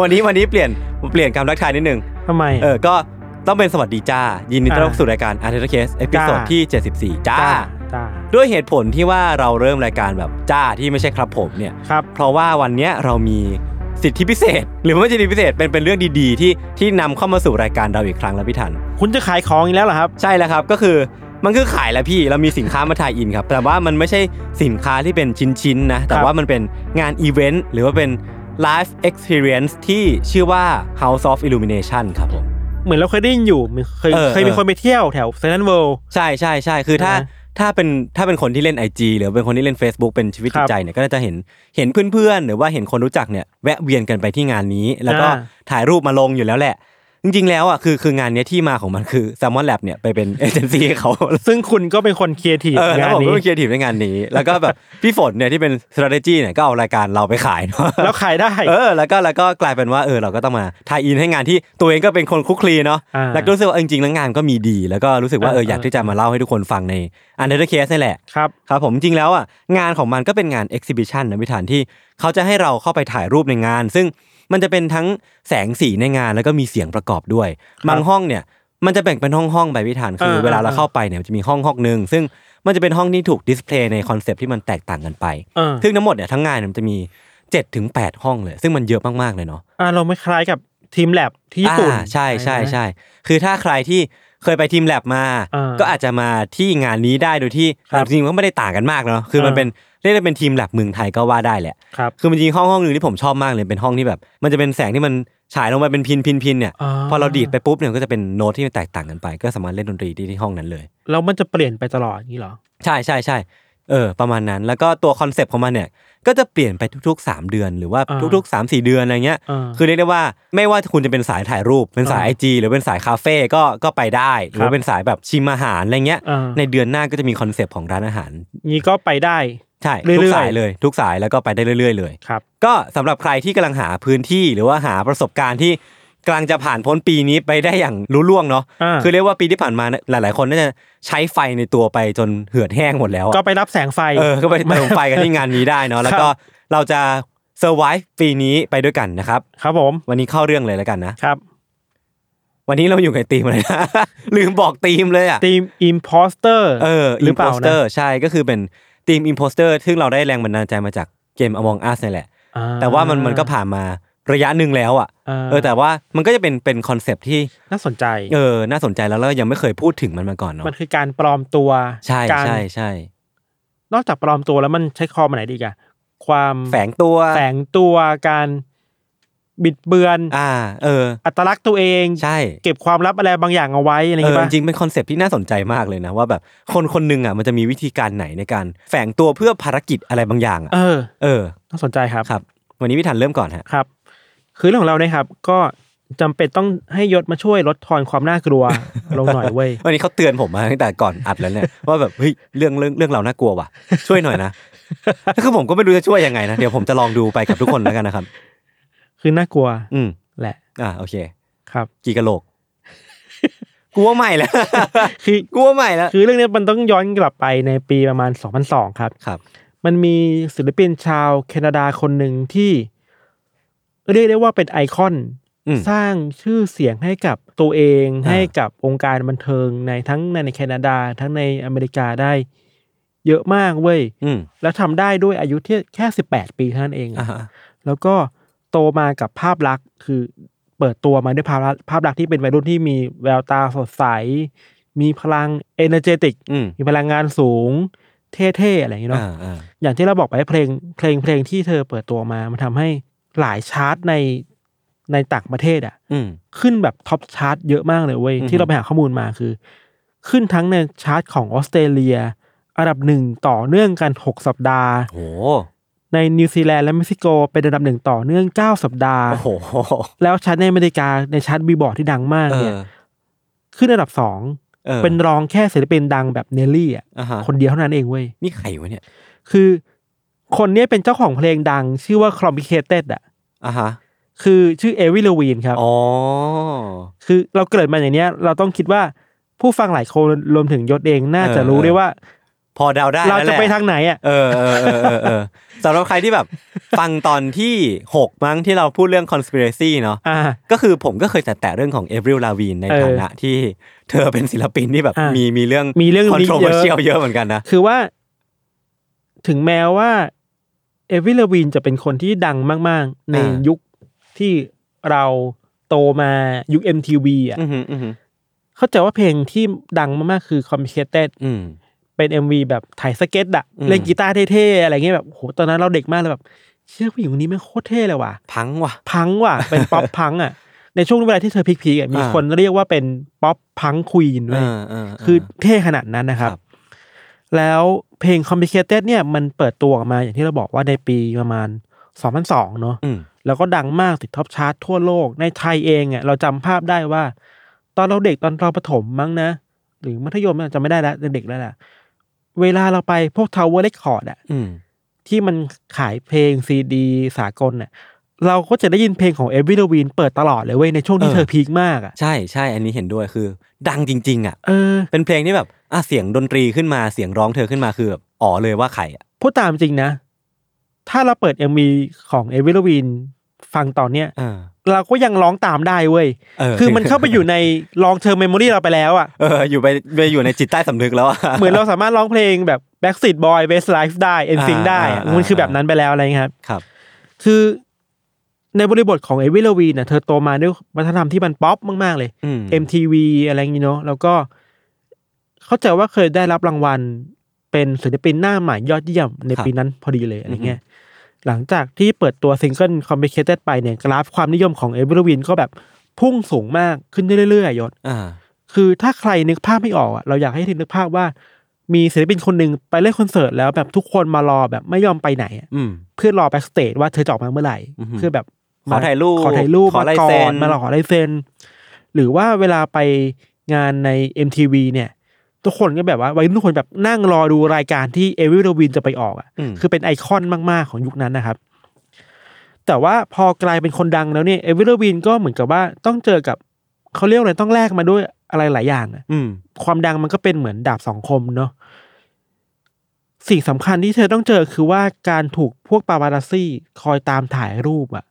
วันนี้วันนี้เปลี่ยนเปลี่ยนคำทักทายนิดนึงทำไม เออ ก็ต้องเป็นสวัสดีจ้า ยินดีต้อนรับอ่าสู่รายการ Untitled Case episode จ้าที่ 74จ้าจ้า ด้วยเหตุผลที่ว่าเราเริ่มรายการแบบจ้าที่ไม่ใช่ครับผมเนี่ย ครับ เพราะว่าวันเนี้ยเรามีสิทธิพิเศษ หรือไม่ใช่สิทธิพิเศษเป็นเป็นเรื่องดีๆ ที่ที่นำเข้ามาสู่รายการเราอีกครั้งแล้วพี่ธัญ คุณจะขายของอีกแล้วเหรอครับ ใช่แล้วครับก็คือมันคือขายแล้วพี่เรามีสินค้ามา tie-in ครับแต่ว่ามันไม่ใช่สินค้าที่เป็นชิ้นๆนะแต่ว่ามันเป็นงานอีเวนต์หรือว่าเป็น Live Experience ที่ชื่อว่า House of Illumination ครับผมเหมือนเราเคยได้ยินอยู่มีเคยเออเคยมีเออคนไปเที่ยวแถวเซ็นทรัลเวิลด์ใช่ใช่ใช่คือถ้าอ่าฮะถ้าเป็นถ้าเป็นคนที่เล่น IG หรือเป็นคนที่เล่น Facebook เป็นชีวิตจิตใจเนี่ยก็จะเห็นเห็นเพื่อนๆ หรือว่าเห็นคนรู้จักเนี่ยแวะเวียนกันไปที่งานนี้ แล้วก็อ่าถ่ายรูปมาลงอยู่แล้วแหละ จริงๆแล้วอะคือคืองานเนี้ยที่มาของมันคือ Salmon Lab เนี่ยไปเป็นเอเจนซี่เขาซึ่งคุณก็เป็นคนครีเอทีฟเออแล้วงานผมนี้ก็เป็นครีเอทีฟในงานนี้ แล้วก็แบบพี่ฝนเนี่ยที่เป็น strategy เนี่ยก็เอารายการเราไปขายเนาะแล้วขายได้เออแล้วก็แล้วก็กลายเป็นว่าเออเราก็ต้องมา tie-in ให้งานที่ตัวเองก็เป็นคนคลุกคลีเนาะอ่าแล้วก็รู้สึกว่าเออจริงๆแล้วงานก็มีดี แล้วก็รู้สึกว่าเออเอออยากที่จะมาเล่าให้ทุกคนฟังใน Untitled Case นี่แหละครับครับผมจริงแล้วอะงานของมันก็เป็นงาน exhibition นะพี่ธัญที่เขาจะให้เราเข้าไปถ่ายรูปในงาน ซึ่ง มันจะเป็นทั้งแสงสีในงานแล้วก็มีเสียงประกอบด้วยบางห้องเนี่ยมันจะแบ่งเป็นห้องห้องๆไปพี่ธัญคือเออเวลาเราเออเข้าไปเนี่ยมันจะมีห้องห้องหนึ่งซึ่งมันจะเป็นห้องที่ถูก display ในคอนเซปต์ที่มันแตกต่างกันไปเออซึ่งทั้งหมดเนี่ยทั้งงานเนี่ยมันจะมี7จ็ถึงแห้องเลย ซึ่งมันเยอะมากๆเลยเนาะอ่าเราไม่คล้ายกับ teamLabที่ญี่ปุ่นอ่าใช่ใช่ใช่คือถ้าใครที่เคยไป teamLab มาอ่าก็อาจจะมาที่งานนี้ได้โดยที่ครับจริงๆก็ไม่ได้ต่างกันมากเนาะคือมันอ่าเป็น เรียกได้เป็น teamLab เมืองไทยก็ว่าได้แหละครับคือมันจริงๆห้องห้องหนึ่งที่ผมชอบมากเลยเป็นห้องที่แบบ มันจะเป็นแสงที่มันฉายลงมาเป็นพิณพิณพิณเนี่ยอ่าพอเราดีดไปปุ๊บเนี่ยก็จะเป็นโน้ตที่มันแตกต่างกันไป ก็สามารถเล่นดนตรีที่ที่ห้องนั้นเลยแล้วมันจะเปลี่ยนไปตลอดอย่างนี้เหรอใช่ใช่ใช่เออประมาณนั้นแล้วก็ตัวคอนเซปต์ของมันเนี่ยก็จะเปลี่ยนไปทุกๆ 3 เดือนหรือว่าอ่าทุกๆ 3 4 เดือนอะไรเงี้ยอ่าคือเรียกได้ว่าไม่ว่าคุณจะเป็นสายถ่ายรูป เป็นสายอ่า IG หรือเป็นสายคาเฟ่ก็ก็ไปได้ หรือครัว่าบเป็นสายแบบชิมอาหารอะไรเงี้ยอ่าในเดือนหน้าก็จะมีคอนเซปต์ของร้านอาหาร นี้ก็ไปได้ ใช่เรื่อยๆทุกสายเลย ทุกสายแล้วก็ไปได้เรื่อย ๆ เลยครับ ก็สำหรับใครที่กำลังหาพื้นที่หรือว่าหาประสบการณ์ที่กำลังจะผ่านพ้นปีนี้ไปได้อย่างรู้ล่วงเนาะอ่าคือเรียกว่าปีที่ผ่านมาหลาย ๆ คนน่าจะใช้ไฟในตัวไปจนเหือดแห้งหมดแล้วอะก็ไปรับแสงไฟเออก็ไปเติมไฟกันที่งานนี้ได้เนาะแล้วก็เราจะเซอร์ไ e ปีนี้ไปด้วยกันนะครับ ครับผม วันนี้เข้าเรื่องเลยแล้วกันนะครับ วันนี้เราอยู่ในธีมอะไรนะลืมบอกธีมเลยอะทีม imposter เออหรือเปล่านะ imposter ใช่ก็คือเป็นธีม imposter ซึ่งเราได้แรงบันดาลใจมาจากเกม Among Us นี่แหละอ่แต่ว่ามันมันก็ผ่านมาระยะหนึ่งแล้วอะอ่าเออแต่ว่ามันก็จะเป็นเป็นคอนเซปต์ที่น่าสนใจเออน่าสนใจแล้วแล้วยังไม่เคยพูดถึงมันมาก่อนเนาะมันคือการปลอมตัวใช่การใช่ใช่นอกจากปลอมตัวแล้วมันใช้คอมาไหนดีกอะความแฝงตัวแฝงตัวการ บิดเบือน อ่า เออ อัตลักษณ์ตัวเองใช่ เก็บความลับอะไรบางอย่างเอาไว้อะไรอเอย่างอเงี้ยจริงๆเป็นคอนเซปต์ที่น่าสนใจมากเลยนะว่าแบบคนคนหนึ่งอะมันจะมีวิธีการไหนในการแฝงตัวเพื่อภารกิจอะไรบางอย่างอะเออ เออน่าสนใจครับ ครับ วันนี้พี่ทันเริ่มก่อนฮะ ครับ คือเรื่องของเราเนี่ยครับ ก็จำเป็นต้องให้ยศมาช่วยลดทอนความน่ากลัว ลงหน่อยเว้ย วันนี้เขาเตือนผมมาตั้งแต่ก่อนอัดแล้วเนี่ย ว่าแบบเฮ้ยเรื่องเรื่องเรื่องเราน่ากลัวว่ะ ช่วยหน่อยนะคือผมก็ไม่รู้จะช่วยยังไงนะ เดี๋ยวผมจะลองดูไปกับทุกคนแล้วกันนะครับ คือน่ากลัวอืมแหละ อ่าโอเค ครับ กี่กะโหลกกลัวใหม่แล้วคือกลัวใหม่แล้วคือเรื่องนี้มันต้องย้อนกลับไปในปีประมาณ 2002 ครับ ครับ มันมีศิลปินชาวแคนาดาคนหนึ่งที่ เรียกได้ว่าเป็นไอคอน อืม สร้างชื่อเสียงให้กับตัวเองอ่า ให้กับวงการบันเทิงในทั้งในแคนาดา ทั้งในอเมริกาได้ เยอะมากเว้ย อืมแล้วทำได้ด้วยอายุที่แค่สิบแปดปีเท่านั้นเองอ่าอะฮะแล้วก็ โตมากับภาพลักษณ์คือเปิดตัวมาด้วยภาพลักษณ์ภาพลักษณ์ที่เป็นวัยรุ่นที่มีแววตาสดใส มีพลัง energetic อืม มีพลังงานสูง เท่ๆ อะไรอย่างเงี้ยเนาะ อ่าอ่าอย่างที่เราบอกไปเพลงเพลงเพลงที่เธอเปิดตัวมา มันทำให้หลายชาร์ตในในต่างประเทศอะอืม ขึ้นแบบ top chart เยอะมากเลยเว้ย อือฮึ ที่เราไปหาข้อมูลมาคือ ขึ้นทั้งในชาร์ตของออสเตรเลีย อันดับหนึ่งต่อเนื่องกัน6สัปดาห์ โห ในนิวซีแลนด์และเม็กซิโกเป็นอันดับหนึ่งต่อเนื่อง9สัปดาห์ โอ้โหแล้วชาร์ตในอเมริกาในชาร์ตบีบอร์ดที่ดังมากเอเนี่ยอขึ้นอันดับสองออเป็นรองแค่ศิลปินดังแบบ Nelly อะอ่าฮะ คนเดียวเท่านั้นเองเว้ย นี่ใครวะเนี่ยคือคนเนี้ยเป็นเจ้าของเพลงดัง ชื่อว่า Complicated อะอ่าฮะคือชื่อ Avril Lavigne ครับ อ๋อคือเราเกิดมาอย่างเนี้ย เราต้องคิดว่าผู้ฟังหลายคนรวมถึงยศเองน่าจะเออรู้ได้ว่า พอเดาได้เราแล้วจะแหลไปทางไหนอะเออเออเออเออเออสำหรับใครที่แบบฟังตอนที่หกมั้งที่เราพูดเรื่อง conspiracy เนาะอ่าก็คือผมก็เคยแตะๆเรื่องของเอฟริลลาวีนในเออฐานะที่เธอเป็นศิลปินที่แบบอะมีมีเรื่องมีเรื่องนี้เยอะ controversial เยอะเหมือนกันนะคือว่า ถึงแม้ว่าเอวิลวีนจะเป็นคนที่ดังมาก ๆ ในอ่ายุคที่เราโตมายุค MTV อะอือหืออือหือเข้าใจว่าเพลงที่ดังมากๆคือ Complicated อืม เป็น MV แบบถ่ายสเก็ตอะอืมเล่นกีตาร์เท่ๆอะไรเงี้ยแบบโหตอนนั้นเราเด็กมากเลยแบบเชี่ยผู้หญิงคนนี้แม่งโคตรเท่เลยว่ะพังว่ะพังว่ะเป็น pop punk อะในช่วงเวลาที่เธอพีคๆอะมีอ่าคนเรียกว่าเป็น pop punk queen เอด้วยอเออคือเท่ขนาดนั้นนะครับครับ แล้วเพลง Complicated เนี่ยมันเปิดตัวออกมาอย่างที่เราบอกว่าในปีประมาณ 2002 เนอะอืมแล้วก็ดังมากติด top chart ทั่วโลกในไทยเองอะเราจำภาพได้ว่า ตอนเราเด็กตอนเราประถมมั้งนะ หรือมัธยมจำไม่ได้แล้วเด็กๆแล้วแหละ เวลาเราไปพวก Tower Record อะอืมที่มันขายเพลงซีดี สากลเนี่ยเราก็จะได้ยินเพลงของ Avril Lavigne เปิดตลอดเลยเว้ย ในช่วงที่เออเธอพีคมากอะใช่ใช่อันนี้เห็นด้วยคือ ดังจริง ๆ อะเออเป็นเพลงที่แบบอะเสียงดนตรีขึ้นมาเสียงร้องเธอขึ้นมาคือแบบอ๋อเลยว่าใครอะพูดตามจริงนะ ถ้าเราเปิด MV ของ Avril Lavigne ฟังตอนเนี้ย เออเราก็ยังร้องตามได้เว้ยเออคือมันเข้าไปอยู่ใน long-term memory เราไปแล้วอะ เออ อยู่ไปไปอยู่ในจิตใต้สำนึกแล้วอะ เหมือนเราสามารถร้องเพลงแบบ Backstreet Boy Westlife ได้ NSYNC อ่าได้อะอ่ามันคือแบบนั้นไปแล้วอะไรเงี้ยครับ ครับ คือในบริบทของ Avril Lavigne น่ะเธอโตมาด้วยวัฒนธรรมที่มันป๊อปมาก ๆ เลยอืม MTV อะไรอย่างงี้เนาะ แล้วก็ เข้าใจว่าเคยได้รับรางวัลเป็นศิลปินหน้าใหม่ยอดเยี่ยมในครับปีนั้นพอดีเลยอะไรเงี้ย หลังจากที่เปิดตัวซิงเกิล Complicated ไปเนี่ยกราฟความนิยมของ Avril Lavigne ก็แบบพุ่งสูงมากขึ้นเรื่อยๆยศอ่าคือถ้าใครนึกภาพไม่ออกอะเราอยากให้นึกภาพว่า มีศิลปินคนหนึ่งไปเล่นคอนเสิร์ตแล้วแบบทุกคนมารอแบบไม่ยอมไปไหนอะอืมเพื่อรอ backstage ว่าเธอจะออกมาเมื่อไหร่อือฮึเพื่อแบบขอถ่ายรูปขอถ่ายรูปขอมาลายก่อเซ็นนมาขอลายเซ็นหรือว่าเวลาไปงานใน MTV เนี่ย ทุกคนก็แบบว่าวัยรุ่นทุกคนแบบนั่งรอดูรายการที่เอวิลวินจะไปออกอะอืมคือเป็นไอคอนมากๆของยุคนั้นนะครับ แต่ว่าพอกลายเป็นคนดังแล้วเนี่ยเอวิลวินก็เหมือนกับว่าต้องเจอกับเขาเรียกว่าอะไรต้องแลกมาด้วยอะไรหลายอย่างอะอืมความดังมันก็เป็นเหมือนดาบสองคมเนาะสิ่งสำคัญที่เธอต้องเจอคือว่าการถูกพวกปาปารัสซี่คอยตามถ่ายรูปอะ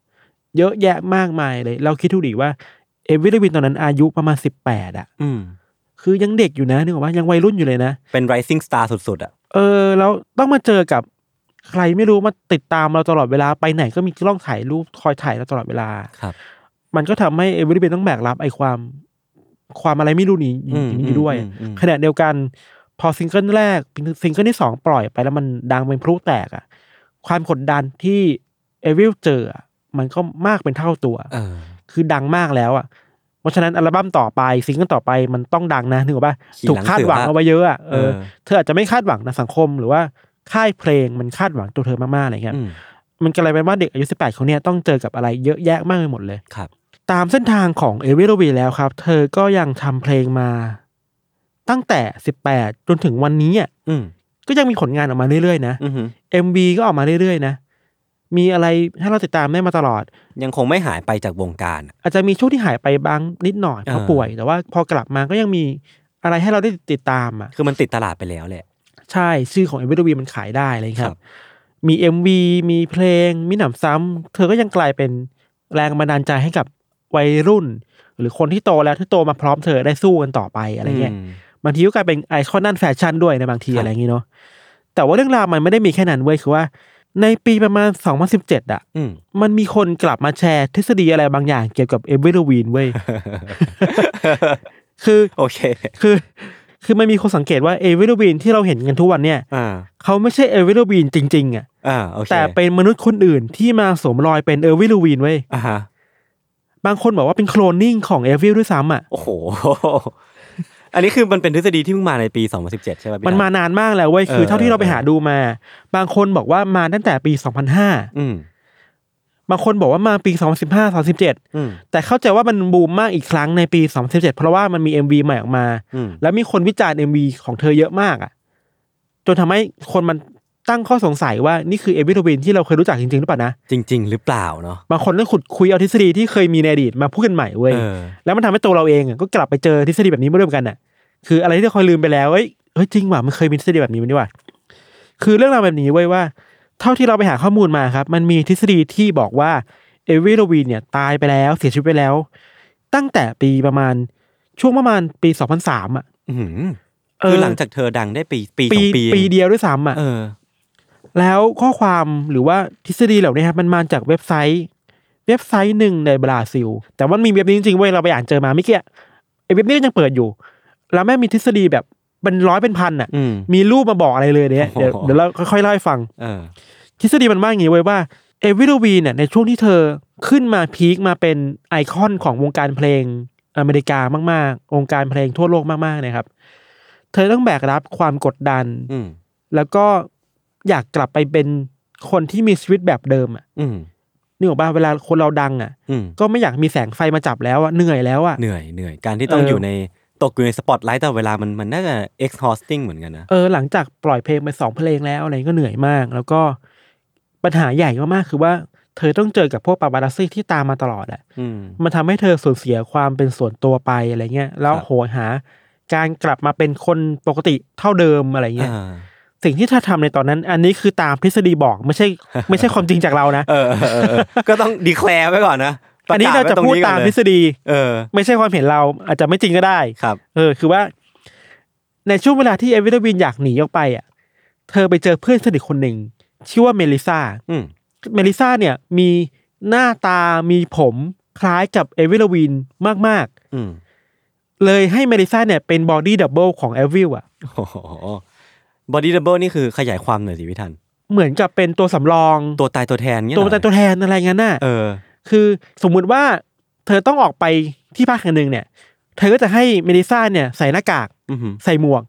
เยอะแยะมากมายเลย เราคิดดูดิว่า Avril Lavigne ตอนนั้นอายุประมาณสิบแปดอะอืม คือยังเด็กอยู่นะนึกออกว่ายังวัยรุ่นอยู่เลยนะ เป็น rising star สุดๆอะเออ แล้วต้องมาเจอกับใครไม่รู้มาติดตามเราตลอดเวลาไปไหนก็มีกล้องถ่ายรูปคอยถ่ายเราตลอดเวลาครับ มันก็ทำให้ Avril Lavigne ต้องแบกรับไอ้ความ ความอะไรไม่รู้นี้อยู่อืมนี้ด้วยอืมอืมขณะเดียวกัน พอซิงเกิลแรกซิงเกิลที่สองปล่อยไปแล้วมันดังเป็นพลุแตกอะ ความกดดันที่ Avril เจออะมันก็มากเป็นเท่าตัวเออคือดังมากแล้วอะ เพราะฉะนั้นอัลบั้มต่อไปซิงเกิลต่อไปมันต้องดังนะนึกออกปะขี่ถูกหลังคาดหวังเสือเอาไว้เยอะอะเออเออเธออาจจะไม่คาดหวังในสังคมหรือว่าค่ายเพลงมันคาดหวังตัวเธอมากๆอะไรเงี้ยอืมมันกลายเป็นว่าเด็กอายุสิบแปดคนเนี้ยต้องเจอกับอะไรเยอะแยะมากไปหมดเลยครับ ตามเส้นทางของเอวิโรวีแล้วครับ เธอก็ยังทำเพลงมา ตั้งแต่สิบแปดจนถึงวันนี้อะอืมก็ยังมีผลงานออกมาเรื่อยๆนะอือหือ MV ก็ออกมาเรื่อยๆนะ มีอะไรให้เราติดตามได้มาตลอด ยังคงไม่หายไปจากวงการอะอาจจะมีช่วงที่หายไปบางนิดหน่อยเพราะเออป่วย แต่ว่าพอกลับมาก็ยังมีอะไรให้เราได้ติดตามอะคือมันติดตลาดไปแล้วแหละใช่ชื่อของเอวิโรวีมันขายได้อะไรอย่างเลยคครัรับบมี MV มีเพลง มีหนำซ้ำเธอก็ยังกลายเป็นแรงบันดาลใจให้กับวัยรุ่น หรือคนที่โตแล้วที่โตมาพร้อมเธอได้สู้กันต่อไปอะไรเงี้ยมบางทีก็กลายเป็นไอคอนด้านแฟชั่นด้วยในบางทีครับอะไรอย่างงี้เนาะแต่ว่าเรื่องราวมันไม่ได้มีแค่นั้นเว้ยคือว่า ในปีประมาณ 2017 อะ อืมมันมีคนกลับมาแชร์ทฤษฎีอะไรบางอย่างเกี่ยวกับ Avril Lavigne เว้ย คือโอเค คือ คือมันมีคนสังเกตว่า Avril Lavigne ที่เราเห็นกันทุกวันเนี่ยอ่า เขาไม่ใช่ Avril Lavigne จริง ๆอะ อ่าโอเคแต่เป็นมนุษย์คนอื่นที่มาสวมรอยเป็น Avril Lavigne เว้ย อ่าฮะบางคนบอกว่าเป็นโคลนนิ่งของเอวิลด้วยซ้ำอะ โอ้โห อันนี้คือมันเป็นทฤษฎีที่เพิ่งมาในปี 2017 ใช่ไหมพี่มันทัมานานมากแล้วเว้ยคือเออเท่าที่เราไปเออหาดูมา บางคนบอกว่ามาตั้งแต่ปี 2005อืมบางคนบอกว่ามาปี 2015 2017อืมแต่เข้าใจว่ามันบูมมากอีกครั้งในปี 2017 เพราะว่ามันมี MV ใหม่ออกมาอืมแล้วมีคนวิจารณ์ MV ของเธอเยอะมากอะ จนทำให้คนมัน ตั้งข้อสงสัยว่านี่คือเอวิลวินที่เราเคยรู้จักจริงๆหรือเปล่านะ จริง ๆ หรือเปล่าเนาะบางคนก็ขุดคุยเอาทฤษฎีที่เคยมีในอดีตมาพูดกันใหม่เว้ยเออแล้วมันทำให้ตัวเราเองอะก็กลับไปเจอทฤษฎีแบบนี้มาด้วยเหมือนกันน่ะ คืออะไรที่เราเคยลืมไปแล้วเอ้ยเฮ้ยจริงว่ะมันเคยมีทฤษฎีแบบนี้มันนี่ว่ะคือเรื่องราวแบบนี้เว้ยว่า เท่าที่เราไปหาข้อมูลมาครับ มันมีทฤษฎีที่บอกว่าเอวิโรวีนเนี่ยตายไปแล้วเสียชีวิตไปแล้ว ตั้งแต่ปีประมาณช่วงประมาณปี2003อะอื้อหือเออคือหลังจากเธอดังได้ปีปีสปีองปีปีเดียวด้วยซ้ำอะเออ แล้วข้อความหรือว่าทฤษฎีเหล่านี้ครับมันมาจากเว็บไซต์เว็บไซต์หนึ่งในบราซิล แต่ว่ามีเว็บนี้จริงๆเว้ยเราไปอ่านเจอมาเมื่อกี้ไอ้เว็บนี้ก็ยังเปิดอยู่ แล้วแม่งมีทฤษฎีแบบเป็นร้อยเป็นพันอะอืมมีรูปมาบอกอะไรเลยเนี่ยเดี๋ยวโอ้โหเดี๋ยวเราค่อยๆเล่าให้ฟังเออทฤษฎีมันว่าอย่างนี้ไว้ยว่าเอวิโรวีเนี่ยในช่วงที่เธอขึ้นมาพีคมาเป็นไอคอนของวงการเพลงอเมริกามากๆ วงการเพลงทั่วโลกมากๆเนะครับ เธอต้องแบกรับความกดดันอืมแล้วก็ อยากกลับไปเป็นคนที่มีชีวิตแบบเดิมอะอืมนึกออกป่ะเวลาคนเราดังอะอืมก็ไม่อยากมีแสงไฟมาจับแล้วอะเหนื่อยแล้วอะเหนื่อยเหนื่อยการที่ต้องเออออยู่ในตกอยู่ในสปอตไลท์แต่เวลามันมันน่าจะ exhausting เหมือนกันนะเออหลังจากปล่อยเพลงไปสองเพลงแล้วอะไรก็เหนื่อยมาก แล้วก็ปัญหาใหญ่มากๆคือว่าเธอต้องเจอกับพวกปาปารัสซี่ที่ตามมาตลอดอะอืมมันทำให้เธอสูญเสียความเป็นส่วนตัวไปอะไรเงี้ยแล้วครับโหยหา การกลับมาเป็นคนปกติเท่าเดิมอะไรเงี้ยอ่า สิ่งที่เธอทำในตอนนั้น อันนี้คือตามทฤษฎีบอกไม่ใช่ไม่ใช่ความจริงจากเรานะเออเออเออเออก็ต้อง declare ไว้ก่อนนะประกาศไว้ก่อนเลยอันนี้เราจะพูดตามทฤษฎี เออ ไม่ใช่ความเห็นเราอาจจะไม่จริงก็ได้ครับ เออ คือว่า ในช่วงเวลาที่ Avril Lavigne อยากหนีออกไปอะ เธอไปเจอเพื่อนสนิทคนหนึ่งชื่อว่าเมลิซาอืมเมลิซาเนี่ย มีหน้าตามีผมคล้ายกับ Avril Lavigne มากอืมๆเลยให้เมลิซาเนี่ยเป็น body double ของ Avril อะโอ้โห body double นี่คือขยายความหน่อยสิพี่ทัน เหมือนกับเป็นตัวสำรอง ตัวตายตัวแทนเงี้ยตัวเหรอแต่ตัวแทนอะไรเงี้ยน่ะเออ คือสมมุติว่าเธอต้องออกไปที่ภาคแห่งหนึ่งเนี่ย เธอก็จะให้เมลิซาเนี่ยใส่หน้ากากอือหือใส่หมวก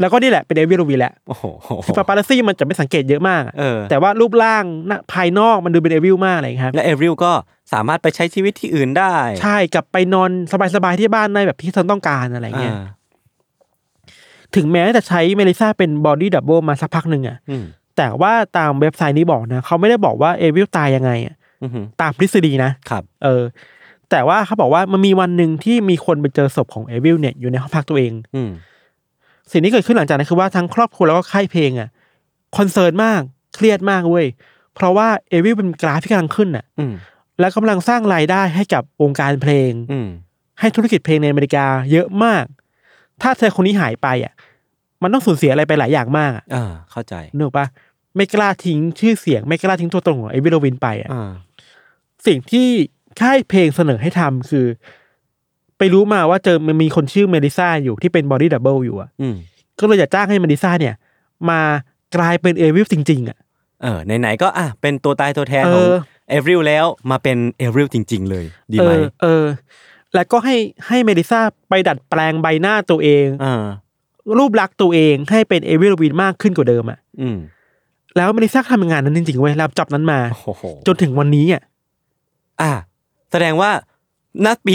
แล้วก็นี่แหละเป็น Avril Lavigne แหละโอ้โหคือปาปารัสซี่มันจะไม่สังเกตเยอะมากอะเออแต่ว่ารูปร่างหน้าภายนอกมันดูเป็น Avril มากอะไรอย่างเลยครับ และ Avril ก็สามารถไปใช้ชีวิตที่อื่นได้ ใช่กลับไปนอนสบายๆที่บ้านได้แบบที่เธอต้องการอะไรเงี้ยอ่า ถึงแม้จะใช้เมลิซาเป็น body double มาสักพักหนึ่งอะอืมแต่ว่าตามเว็บไซต์นี้บอกนะเขาไม่ได้บอกว่า Avril ตายยังไงอะอือหือตามทฤษฎีนะครับ เออ แต่ว่าเขาบอกว่ามันมีวันหนึ่งที่มีคนไปเจอศพของ Avril เนี่ยอยู่ในห้องพักตัวเองอืมสิ่งที่เกิดขึ้นหลังจากนั้นคือว่าทั้งครอบครัวแล้วก็ค่ายเพลงอะ concern มากเครียดมากเว้ยเพราะว่า Avril เป็นกราฟที่กำลังขึ้นอะอืมและกำลังสร้างรายได้ให้กับวงการเพลงอืมให้ธุรกิจเพลงในอเมริกาเยอะมาก ถ้าเธอคนนี้หายไปอะ มันต้องสูญเสียอะไรไปหลายอย่างมากอะอ่าเข้าใจนึกออกปะไม่กล้าทิ้งชื่อเสียงไม่กล้าทิ้งตัวตนของ Avril Lavigne ไปอะอ่าสิ่งที่ค่ายเพลงเสนอให้ทำคือ ไปรู้มาว่าเจอมันมีคนชื่อเมลิซาอยู่ที่เป็น body double อยู่อะอืมก็เลยอยากจ้างให้เมลิซาเนี่ย มากลายเป็น Avril จริง ๆ อะ เออไหนๆก็อะเป็นตัวตายตัวแทนของ Avril แล้วมาเป็น Avril จริง ๆ เลย ดีเอไหมอเออ แล้วก็ให้ให้เมลิซาไปดัดแปลงใบหน้าตัวเองอ่ารูปลักษณ์ตัวเองให้เป็น Avril Lavigne มากขึ้นกว่าเดิมอะอืมแล้วเมลิซาทำงานนั้นจริงๆเว้ยรับ job นั้นมาโอ้โหจนถึงวันนี้อะอะแสดงว่าณปี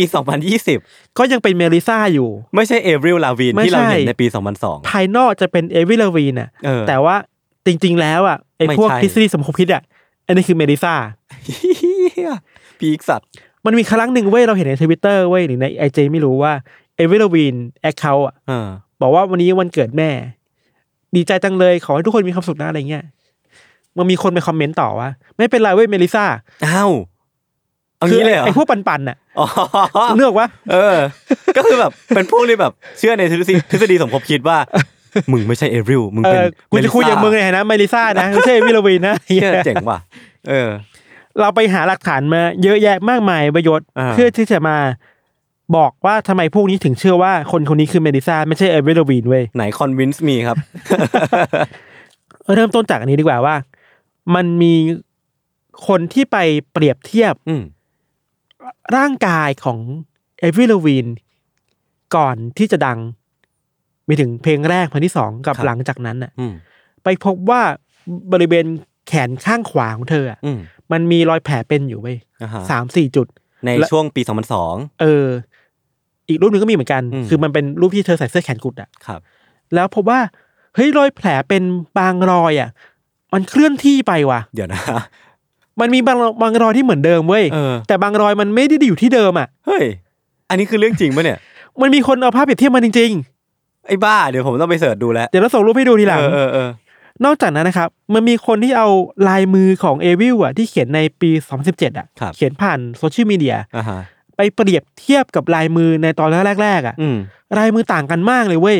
2020 ก็ยังเป็นเมลิซาอยู่ ไม่ใช่ Avril Lavigne ไม่ที่เราเห็นใช่ในปี 2002 ภายนอกจะเป็น Avril Lavigne อะเออแต่ว่าจริง ๆ แล้วอะไอ้ไม่พวกใช่ทฤษฎีสมคบคิดอะอันนี้คือเมลิซาเหี้ย peak สัตว์ มันมีครั้งหนึ่งเว้ยเราเห็นในทวิตเตอร์เว้ยหรือใน IG ไม่รู้ว่า Avril Lavigne account อะเออบอกว่าวันนี้วันเกิดแม่ ดีใจจังเลยขอให้ทุกคนมีความสุขนะอะไรเงี้ยมันมีคนไป comment ต่อว่า ไม่เป็นไรเว้ยเมลิซาอ้าวเอาคืงี้เลยเหรอไอ้พวกปั่นๆน่ะอ๋อเลือกว่าเออ ก็คือแบบเป็นพวกที่แบบเชื่อในทฤษฎีทฤษฎีสมคบคิดว่า มึงไม่ใช่ Avril มึงเอเป็นอกูจะคุยกับมึงในฐานะเมลิซ่านะไม่ใช่ Avril Lavigne นะเหี้ยเจ๋งว่ะ เออ เราไปหาหลักฐานมาเยอะแยะมากมายประโยชน์อ่าเพื่อที่จะมาบอกว่าทำไมพวกนี้ถึงเชื่อว่าคนคนนี้คือเมลิซ่าไม่ใช่ Avril Lavigne เว้ยไหน convince มีครับ เริ่มต้นจากอันนี้ดีกว่าว่า มันมีคนที่ไปเปรียบเทียบอืมร่างกายของเอวิลวีนก่อนที่จะดังมีถึงเพลงแรกเพลงที่สองกับครับหลังจากนั้นน่ะอืมไปพบว่าบริเวณ แขนข้างขวาของเธออะอืม มันมีรอยแผลเป็นอยู่เว้ยอ่าฮะสามสี่จุด ในและ ช่วงปี 2002 เออ อีกรูปหนึ่งก็มีเหมือนกัน อืม คือมันเป็นรูปที่เธอใส่เสื้อแขนกุดอะครับ แล้วพบว่าเฮ้ยรอยแผลเป็นบางรอยอะมันเคลื่อนที่ไปว่ะ เดี๋ยวนะ มันมีบางบางรอยที่เหมือนเดิมเว้ยเออ แต่บางรอยมันไม่ได้อยู่ที่เดิมอะเฮ้ย อันนี้คือเรื่องจริงปะเนี่ย มันมีคนเอาภาพเปรียบเทียบมาจริงไอ้บ้า เดี๋ยวผมต้องไปเสิร์ชดูแล้วๆเดี๋ยวเราส่งรูปให้ดูทีหลัง เออเออเออ นอกจากนั้นนะครับมันมีคนที่เอาลายมือของเอวิลอะที่เขียนในปี 2017อะครับ เขียนผ่านโซเชียลมีเดียอ่าฮะไปเปรียบเทียบกับลายมือในตอนแรกๆอะอืมลายมือต่างกันมากเลยเว้ย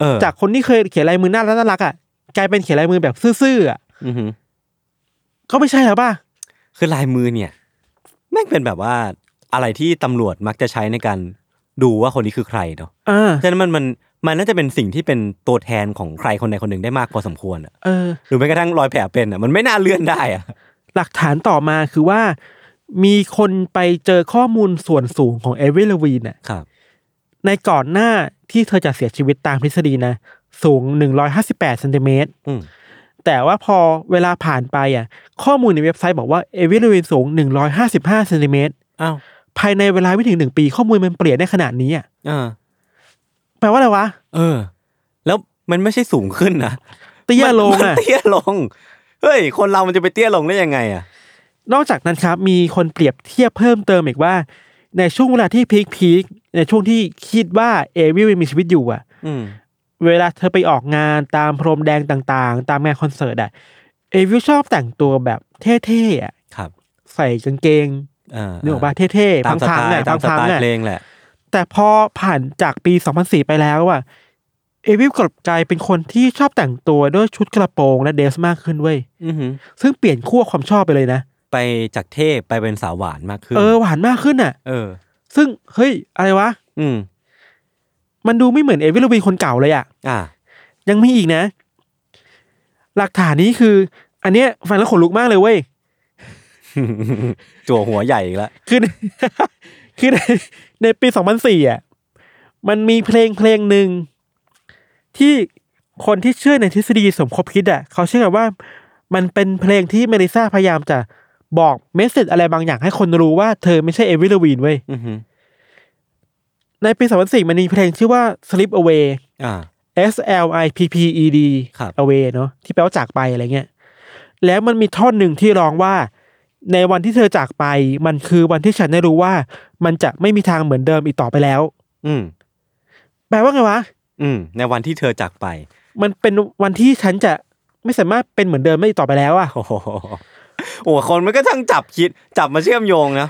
เออจากคนที่เคยเขียนลายมือน่ารักน่ารักอะกลายเป็นเขียนลายมือแบบซื่อๆอะอือหือก็ไม่ใช่แล้วป่ะคือลายมือเนี่ยแม่งเป็นแบบว่าอะไรที่ตำรวจมักจะใช้ในการดูว่าคนนี้คือใครเนาะอ่า ฉะนั้นมันมัน มันน่าจะเป็นสิ่งที่เป็นตัวแทนของใครคนใดคนหนึ่งได้มากพอสมควรอะเออหรือแม้กระทั่งรอยแผลเป็นอะมันไม่น่าเลื่อนได้อะหลักฐานต่อมาคือว่า มีคนไปเจอข้อมูลส่วนสูงของเอวิลวีนอะครับ ในก่อนหน้าที่เธอจะเสียชีวิตตามทฤษฎีนะ สูง158เซนติเมตรอืมแต่ว่าพอเวลาผ่านไปอะ ข้อมูลในเว็บไซต์บอกว่าเอวิลวีนสูง155เซนติเมตรอ้าวภายในเวลาไม่ถึงหนึ่งปีข้อมูลมันเปลี่ยนได้ขนาดนี้อะอ่า แปลว่าอะไรวะ เออ แล้วมันไม่ใช่สูงขึ้นนะเตี้ยลงมันอะเตี้ยลง เฮ้ย คนเรามันจะไปเตี้ยลงได้ยังไงอะนอกจากนั้นครับ มีคนเปรียบเทียบเพิ่มเติมอีกว่า ในช่วงเวลาที่พีคพีคในช่วงที่คิดว่าเอวิลมีชีวิตอยู่อะอืมเวลาเธอไปออกงานตามพรมแดงต่างๆ ตามงานคอนเสิร์ตอะเอวิลชอบแต่งตัวแบบเท่ๆอะครับ ใส่กางเกงอ่านึกออกป่ะเท่ๆตามสพังไตๆอะล์ตามสพังไตๆล์อะเพลงแหละ แต่พอผ่านจากปี 2004 ไปแล้วอะเอวิลกลับกลายเป็นคนที่ชอบแต่งตัวด้วยชุดกระโปรงและเดรสมากขึ้นเว้ยอือหือซึ่งเปลี่ยนขั้วความชอบไปเลยนะ ไปจากเทพไปเป็นสาวหวานมากขึ้น เออหวานมากขึ้นอะ เออ ซึ่งเฮ้ยอะไรวะ อืม มันดูไม่เหมือนเอวิลวีนคนเก่าเลยอะ อ่า ยังมีอีกนะ หลักฐานนี้คือ อันเนี้ยฟังแล้วขนลุกมากเลยเว้ยจั่วหัวใหญ่อีกแล้วคือ คือในในปี2004อะมันมีเพลงเพลงหนึ่งที่คนที่เชื่อในทฤษฎีสมคบคิดอะเขาเชื่อว่ามันเป็นเพลงที่เมลิซาพยายามจะบอกเมสเซจอะไรบางอย่างให้คนรู้ว่าเธอไม่ใช่เอวิลวีนเว้ยอือหือในปี2004มันมีเพลงชื่อว่า Slip Away อ่า S L I P P E D ครับ away เนาะที่แปลว่าจากไปอะไรเงี้ย แล้วมันมีท่อนหนึ่งที่ร้องว่า ในวันที่เธอจากไป มันคือวันที่ฉันได้รู้ว่า มันจะไม่มีทางเหมือนเดิมอีกต่อไปแล้ว อืม แปลว่าไงวะ อืม ในวันที่เธอจากไป มันเป็นวันที่ฉันจะไม่สามารถเป็นเหมือนเดิมได้อีกต่อไปแล้วอะโอ้โหโอ้โหคนมันก็ทั้งจับคิด จับมาเชื่อมโยงนะ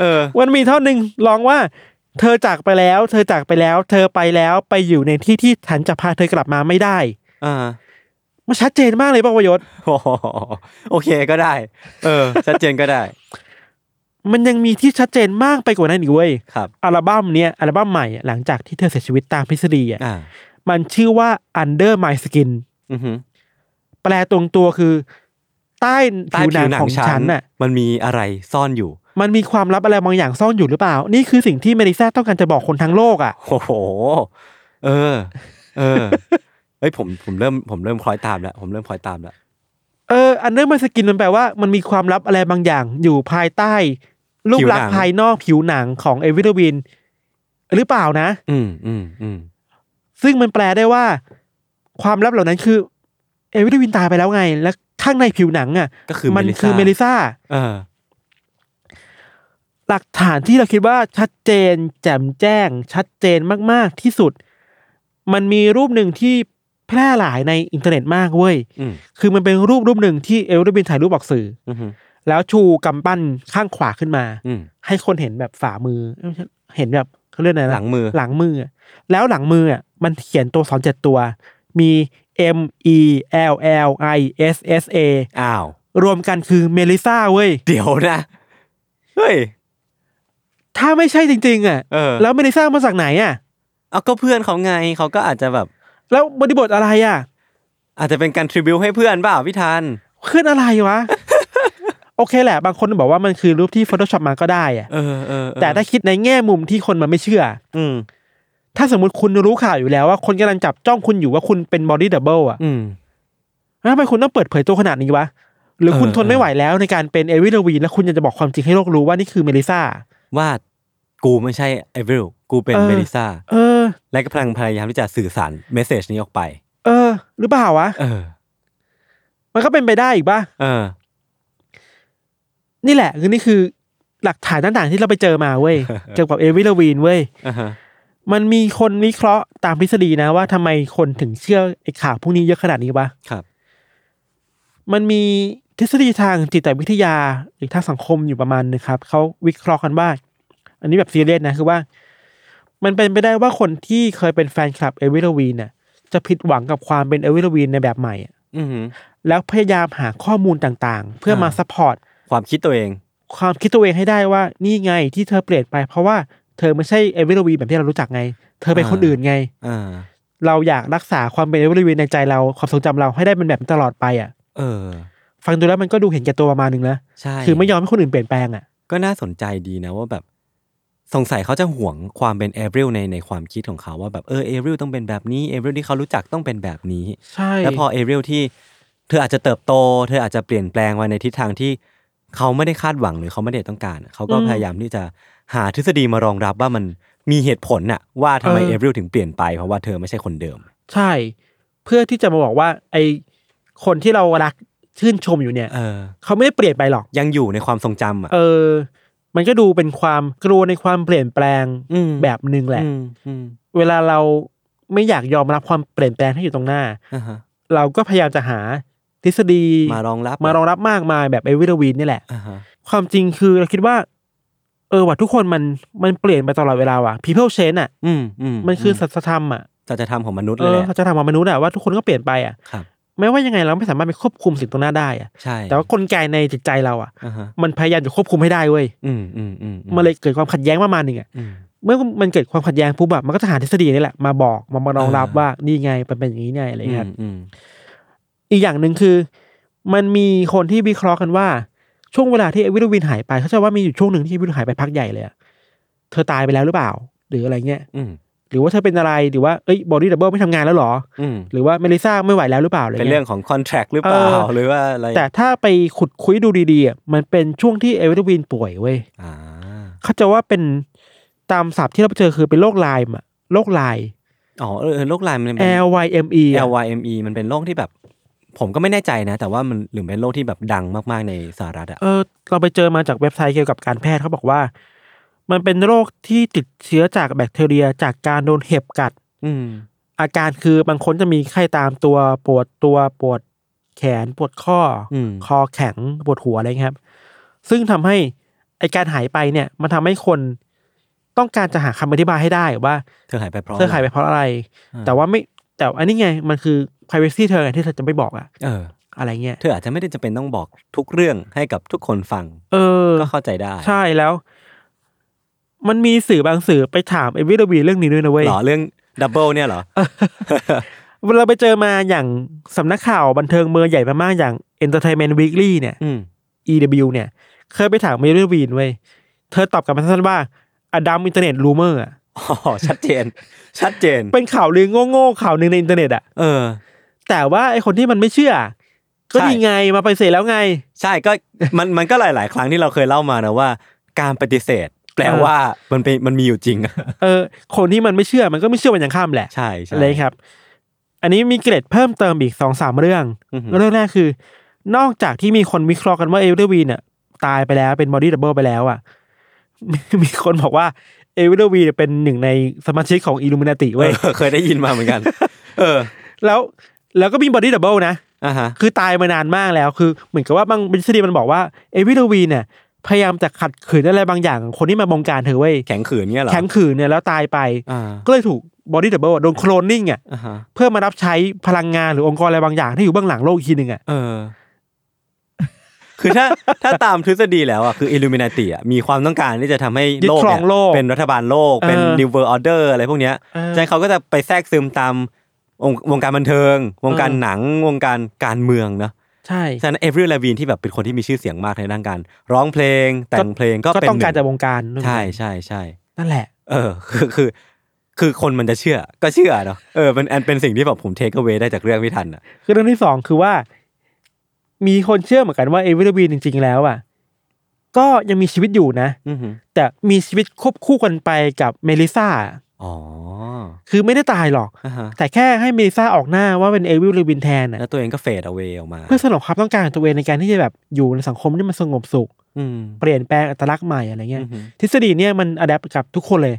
เออ มันมีท่อนหนึ่งร้องว่า เธอจากไปแล้ว เธอจากไปแล้ว เธอไปแล้วไปอยู่ในที่ที่ฉันจะพาเธอกลับมาไม่ได้ อ่า มันชัดเจนมากเลยป่าวประยศโอ้โหโอเคก็ได้ เออ ชัดเจนก็ได้ มันยังมีที่ชัดเจนมากไปกว่านั้นอีกเว้ยครับอัลบั้มเนี้ยอัลบั้มใหม่อะหลังจากที่เธอเสียชีวิตตามทฤษฎีอะอ่ามันชื่อว่า Under My Skin อือหือแปลตรงตัวคือ ใต้ใต้ผิวหนัผิงวหนัของงฉัฉันนน่ะ มันมีอะไรซ่อนอยู่ มันมีความลับอะไรบางอย่างซ่อนอยู่หรือเปล่า นี่คือสิ่งที่เมลิซ่าต้องการจะบอกคนทั้งโลกอะโอ้โห เออ เออ เฮ้ยผมผมเริ่มผมเริ่มคล้อยตามแล้วผมเริ่มคล้อยตามแล้วเออ Under My Skin มันแปลว่ามันมีความลับอะไรบางอย่างอยู่ภายใต้รูปลักษผิวหนัณ์ง ภายนอกผิวหนังของเอวิลวิน หรือเปล่านะ อืมอืมอืมซึ่งมันแปลได้ว่า ความลับเหล่านั้นคือ เอวิลวินตายไปแล้วไง และข้างในผิวหนังอะก็คือมันเมลิซ่าคือเมลิซ่าเออ หลักฐานที่เราคิดว่าชัดเจน แจ่มแจ้ง ชัดเจนมากๆที่สุด มันมีรูปหนึ่งที่ แพร่หลายในอินเทอร์เน็ตมากเว้ยอืมคือมันเป็นรูปรูปหนึ่งที่เอลเดบินถ่ายรูปออกสื่ออือหือแล้วชูกำปั้นข้างขวาขึ้นมาอืมให้คนเห็นแบบฝ่ามือเอ้ยไม่ใช่เห็นแบบเขาเรียกอะไรนะหลังมือ หลังมืออะแล้วหลังมืออะมันเขียนตัวสอนเจ็ดตัว มี M E L L I S S A อ้าว รวมกันคือเมลิซาเว้ย เดี๋ยวนะ เฮ้ย ถ้าไม่ใช่จริง ๆ อะเออแล้วเมลิซามาจากไหนอะ เอาก็เพื่อนเขาไงเขาก็อาจจะแบบ แล้วบริบทอะไรอะ อาจจะเป็นการ tribute ให้เพื่อนเปล่าพี่ทันขึ้นอะไรวะ โอเคแหละ บางคนบอกว่ามันคือรูปที่ Photoshop มาก็ได้อะเออเออเออแต่ถ้าคิดในแง่มุมที่คนมันไม่เชื่อ อืมถ้าสมมติคุณรู้ข่าวอยู่แล้วว่าคนกำลังจับจ้องคุณอยู่ว่าคุณเป็น body double อะอืมแล้วทำไมคุณต้องเปิดเผยตัวขนาดนี้วะ หรือคุณเออทนไม่ไหวแล้วในการเป็นเอวิลวีนแล้วคุณอยากจะบอกความจริงให้โลกรู้ว่านี่คือเมลิซาว่า กูไม่ใช่เอวิลกูเป็นเออเมลิซาเออ และก็กำลังพยายามที่จะสื่อสาร message นี้ออกไป เออ หรือเปล่าวะเออ มันก็เป็นไปได้อีกปะเออ นี่แหละคือนี่คือหลักฐานต่างๆที่เราไปเจอมาเว้ยเกี่ยวกับเอวิลวีนเว้ยอ่าฮะมันมีคนวิเคราะห์ตามทฤษฎีนะว่าทำไมคนถึงเชื่อไอ้ข่าวพวกนี้เยอะขนาดนี้วะครับ มันมีทฤษฎีทางจิตวิทยาหรือทางสังคมอยู่ประมาณนึงครับเขาวิเคราะห์กันว่า อันนี้แบบซีเรียสนะคือว่า มันเป็นไปได้ว่าคนที่เคยเป็นแฟนคลับเอวิลวีนน่ะ จะผิดหวังกับความเป็นเอวิลวีนในแบบใหม่อะอือหือ แล้วพยายามหาข้อมูลต่างๆ เพื่อมาอ่า support ความคิดตัวเอง ความคิดตัวเองให้ได้ว่านี่ไงที่เธอเปลี่ยนไป เพราะว่าเธอไม่ใช่เอวิลวีนแบบที่เรารู้จักไง เธอเป็นคนอ่าอื่นไงอ่าเราอยากรักษาความเป็นเอวิลวีนในใจเราความทรงจำเราให้ได้เป็นแบบนี้ตลอดไปอะ เออ ฟังดูแล้วมันก็ดูเห็นแก่ตัวประมาณนึงนะ ใช่คือไม่ยอมให้คนอื่นเปลี่ยนแปลงอะ ก็น่าสนใจดีนะว่าแบบ สงสัยเขาจะห่วงความเป็นเอริลในในความคิดของเขาว่าแบบเออเอริลต้องเป็นแบบนี้เอริลที่เขารู้จักต้องเป็นแบบนี้ใช่แล้วพอเอริลที่เธออาจจะเติบโต เธออาจจะเปลี่ยนแปลงไปในทิศทางที่เขาไม่ได้คาดหวังหรือเขาไม่ได้ต้องการ เขาก็พยายามที่จะหาทฤษฎีมารองรับว่ามันมีเหตุผลน่ะว่าทำไมเอริลถึงเปลี่ยนไปเพราะว่าเธอไม่ใช่คนเดิม ใช่ เพื่อที่จะมาบอกว่าไอคนที่เรารักชื่นชมอยู่เนี่ยเออเขาไม่ได้เปลี่ยนไปหรอกยังอยู่ในความทรงจำอะเออ มันก็ดูเป็นความกลัวในความเปลี่ยนแปลงอืมแบบหนึ่งแหละอืมอืมเวลาเราไม่อยากยอมรับความเปลี่ยนแปลงที่อยู่ตรงหน้าอ่าฮะเราก็พยายามจะหาทฤษฎีมารองรับมารองรับมากมายแบบเอวิลวีนนี่แหละอ่าฮะความจริงคือเราคิดว่า เออว่ะทุกคนมันมันเปลี่ยนไปตลอดเวลาว่ะ people change อะอืมอืมมันคือสัจธรรมอะสัจธรรมของมนุษย์เอเลยอแหละสัจธรรมของมนุษย์อะว่าทุกคนก็เปลี่ยนไปอะ ครับแม้ว่ายังไงเราไม่สามารถไปควบคุมสิ่งตรงหน้าได้อะใช่ แต่ว่ากลไกในจิตใจเราอะอ่าฮะมันพยายามจะควบคุมให้ได้เว้ยอืมอืมอืมอืมันเลยเกิดความขัดแย้งประมาณหนึ่งอะอืมเมื่อมันเกิดความขัดแย้งปุ๊บแบบมันก็จะหาทฤษฎีนี่แหละมาบอกมามารองรับอ่าว่านี่ไงมันเป็นอย่างนี้ไงอะไรเงี้ยครับอืมอีกอย่างหนึ่งคือ มันมีคนที่วิเคราะห์กันว่า ช่วงเวลาที่เอวิลวินหายไปเขาจะว่ามีอยู่ช่วงหนึ่งที่เอวิลวินหายไปพักใหญ่เลยอะเธอตายไปแล้วหรือเปล่า หรืออะไรเงี้ยอืม หรือว่าเธอเป็นอะไรหรือว่าเอ้ย body double ไม่ทำงานแล้วเหรออืมหรือว่าเมลิซาไม่ไหวแล้วหรือเปล่าอะไรเป็นเรื่เงี้อยงของคอนแท c t หรือเปล่าเออหรือว่าอะไรแต่ถ้าไปขุดคุ้ยดูดีๆอะมันเป็นช่วงที่เอวิลวินป่วยเว้ยอ่าเขาจะว่าเป็นตามศัพท์ที่เราไปเจอคือเป็นโรคไลม์อะโรคไลม์อ๋อเออเออโรคไลน์มันเป็น L Y M E อะ L Y M E มันเป็นโรคที่แบบ ผมก็ไม่แน่ใจนะ แต่ว่ามันหรือเป็นโรคที่แบบดังมากๆในสหรัฐอะเออเราไปเจอมาจากเว็บไซต์เกี่ยวกับการแพทย์เขาบอกว่า มันเป็นโรคที่ติดเชื้อจากแบคทีเรียจากการโดนเห็บกัด อืม อาการคือบางคนจะมีไข้ตามตัวปวดตัวปวดแขนปวดข้ออม คอแข็งปวดหัวอะไรเงี้ยครับ ซึ่งทำให้ไอการหายไปเนี่ย มันทำให้คนต้องการจะหาคำอธิบายให้ได้ว่า เธอหายไปเพราะเธอหายไปเพราะอะไร อ่าแต่ว่าไม่แต่อันนี้ไงมันคือ privacy เธอไงที่เธอจะไม่บอกอะเออ อะไรเงี้ยเธออาจจะไม่ได้จะเป็นต้องบอกทุกเรื่องให้กับทุกคนฟัง เออ ก็เข้าใจได้ ใช่แล้ว มันมีสื่อบางสื่อไปถามเอวิลวีเรื่องนี้ด้วยนะเว้ยหรอเรื่องดับเบิลเนี่ยเหรอเวลาไปเจอมาอย่างสำนักข่าวบันเทิงเมืองใหญ่มากๆอย่าง Entertainment Weekly เนี่ยอืม EW เนี่ย เคยไปถามเอวิลวีนเว้ยเธอตอบกลับมาสั้นๆว่า a dumb internet rumor อะอ๋อชัดเจน ชัดเจน เป็นข่าวลือโง่ๆข่าวหนึ่งในอินเทอร์เน็ตอะเออ แต่ว่าไอคนที่มันไม่เชื่อ ก็ใช่ดีไงมาไปฏิเสธแล้วไง ใช่ก็มันมันก็หลาย ๆ ครั้งที่เราเคยเล่ามานะว่า การปฏิเสธ แปลว่ามันเป็นมันมีอยู่จริงอะเออ คนที่มันไม่เชื่อมันก็ไม่เชื่อมันอย่างข้ามแหละใช่ใช่เลยครับ อันนี้มีเกร็ดเพิ่มเติมอีกสองสามเรื่องอือหือเรื่องแรกคือ นอกจากที่มีคนวิเคราะห์กันว่าเอวิลวีนอะตายไปแล้วเป็น body double ไปแล้วอะมีมีคนบอกว่าเอวิลวีนเป็นหนึ่งในสมาชิกของอิลูมินาติเว้ยเออเคยได้ยินมาเหมือนกัน เออ แล้วแล้วก็มี body double นะอะฮะคือตายมานานมากแล้วคือเหมือนกับว่าบางทฤษฎีมันบอกว่าเอวิลวีนเนี่ย พยายามจะขัดขืนอะไรบางอย่างของคนที่มาบงการเธอเว้ยแข็งขืนเนี่ยเหรอแข็งขืนเนี่ยแล้วตายไปอ่าก็เลยถูก body double โดนโคลนนิ่งอะอ่าฮะเพื่อมารับใช้พลังงานหรือองค์กรอะไรบางอย่างที่อยู่เบื้องหลังโลกอีกทีหนึ่งอะเออคือถ้าถ้าตามทฤษฎีแล้วอะคืออิลูมินาติอะมีความต้องการที่จะทำให้ยึดโลกครองเนี่ยโลกเป็นรัฐบาลโลก เป็นเออ New World Order อะไรพวกเนี้ยเออฉะนั้นเขาก็จะไปแทรกซึมตามวงวงการบันเทิง วงการเออหนังวงการการเมืองเนาะ ใช่ฉะนั้นเอฟริลลาวีนที่แบบเป็นคนที่มีชื่อเสียงมากในด้านการ ร้องเพลงแต่งเพลงก็ก็เป็นต้องการหนึ่จากวงการใช่ใช่ใช่นั่นแหละ เออคือคือ คือคนมันจะเชื่อ ก็เชื่อเนาะเออเป็นอันเป็นสิ่งที่แบบผมเทคเอาไว้ได้จากเรื่องพี่ทันอะคือเรื่องที่สองคือว่า มีคนเชื่อเหมือนกันว่าเอวิลวีนจริง ๆ แล้วอะก็ยังมีชีวิตอยู่นะอือหือแต่มีชีวิตควบคู่กันไปกับเมลิซา อ๋อ คือไม่ได้ตายหรอก อ่าฮะ แต่แค่ให้เมลิซาออกหน้าว่าเป็นเอวิลวีนแทนอะแล้วตัวเองก็เฟดเอา a y ออกมา เพื่อสนองความต้องการของตัวเองในการที่จะแบบอยู่ในสังคมที่มันสงบสุข อืมเปลี่ยนแปลงอัตลักษณ์ใหม่อะไรเงี้ยอือหือทฤษฎีเนี่ยมัน adapt กับทุกคนเลย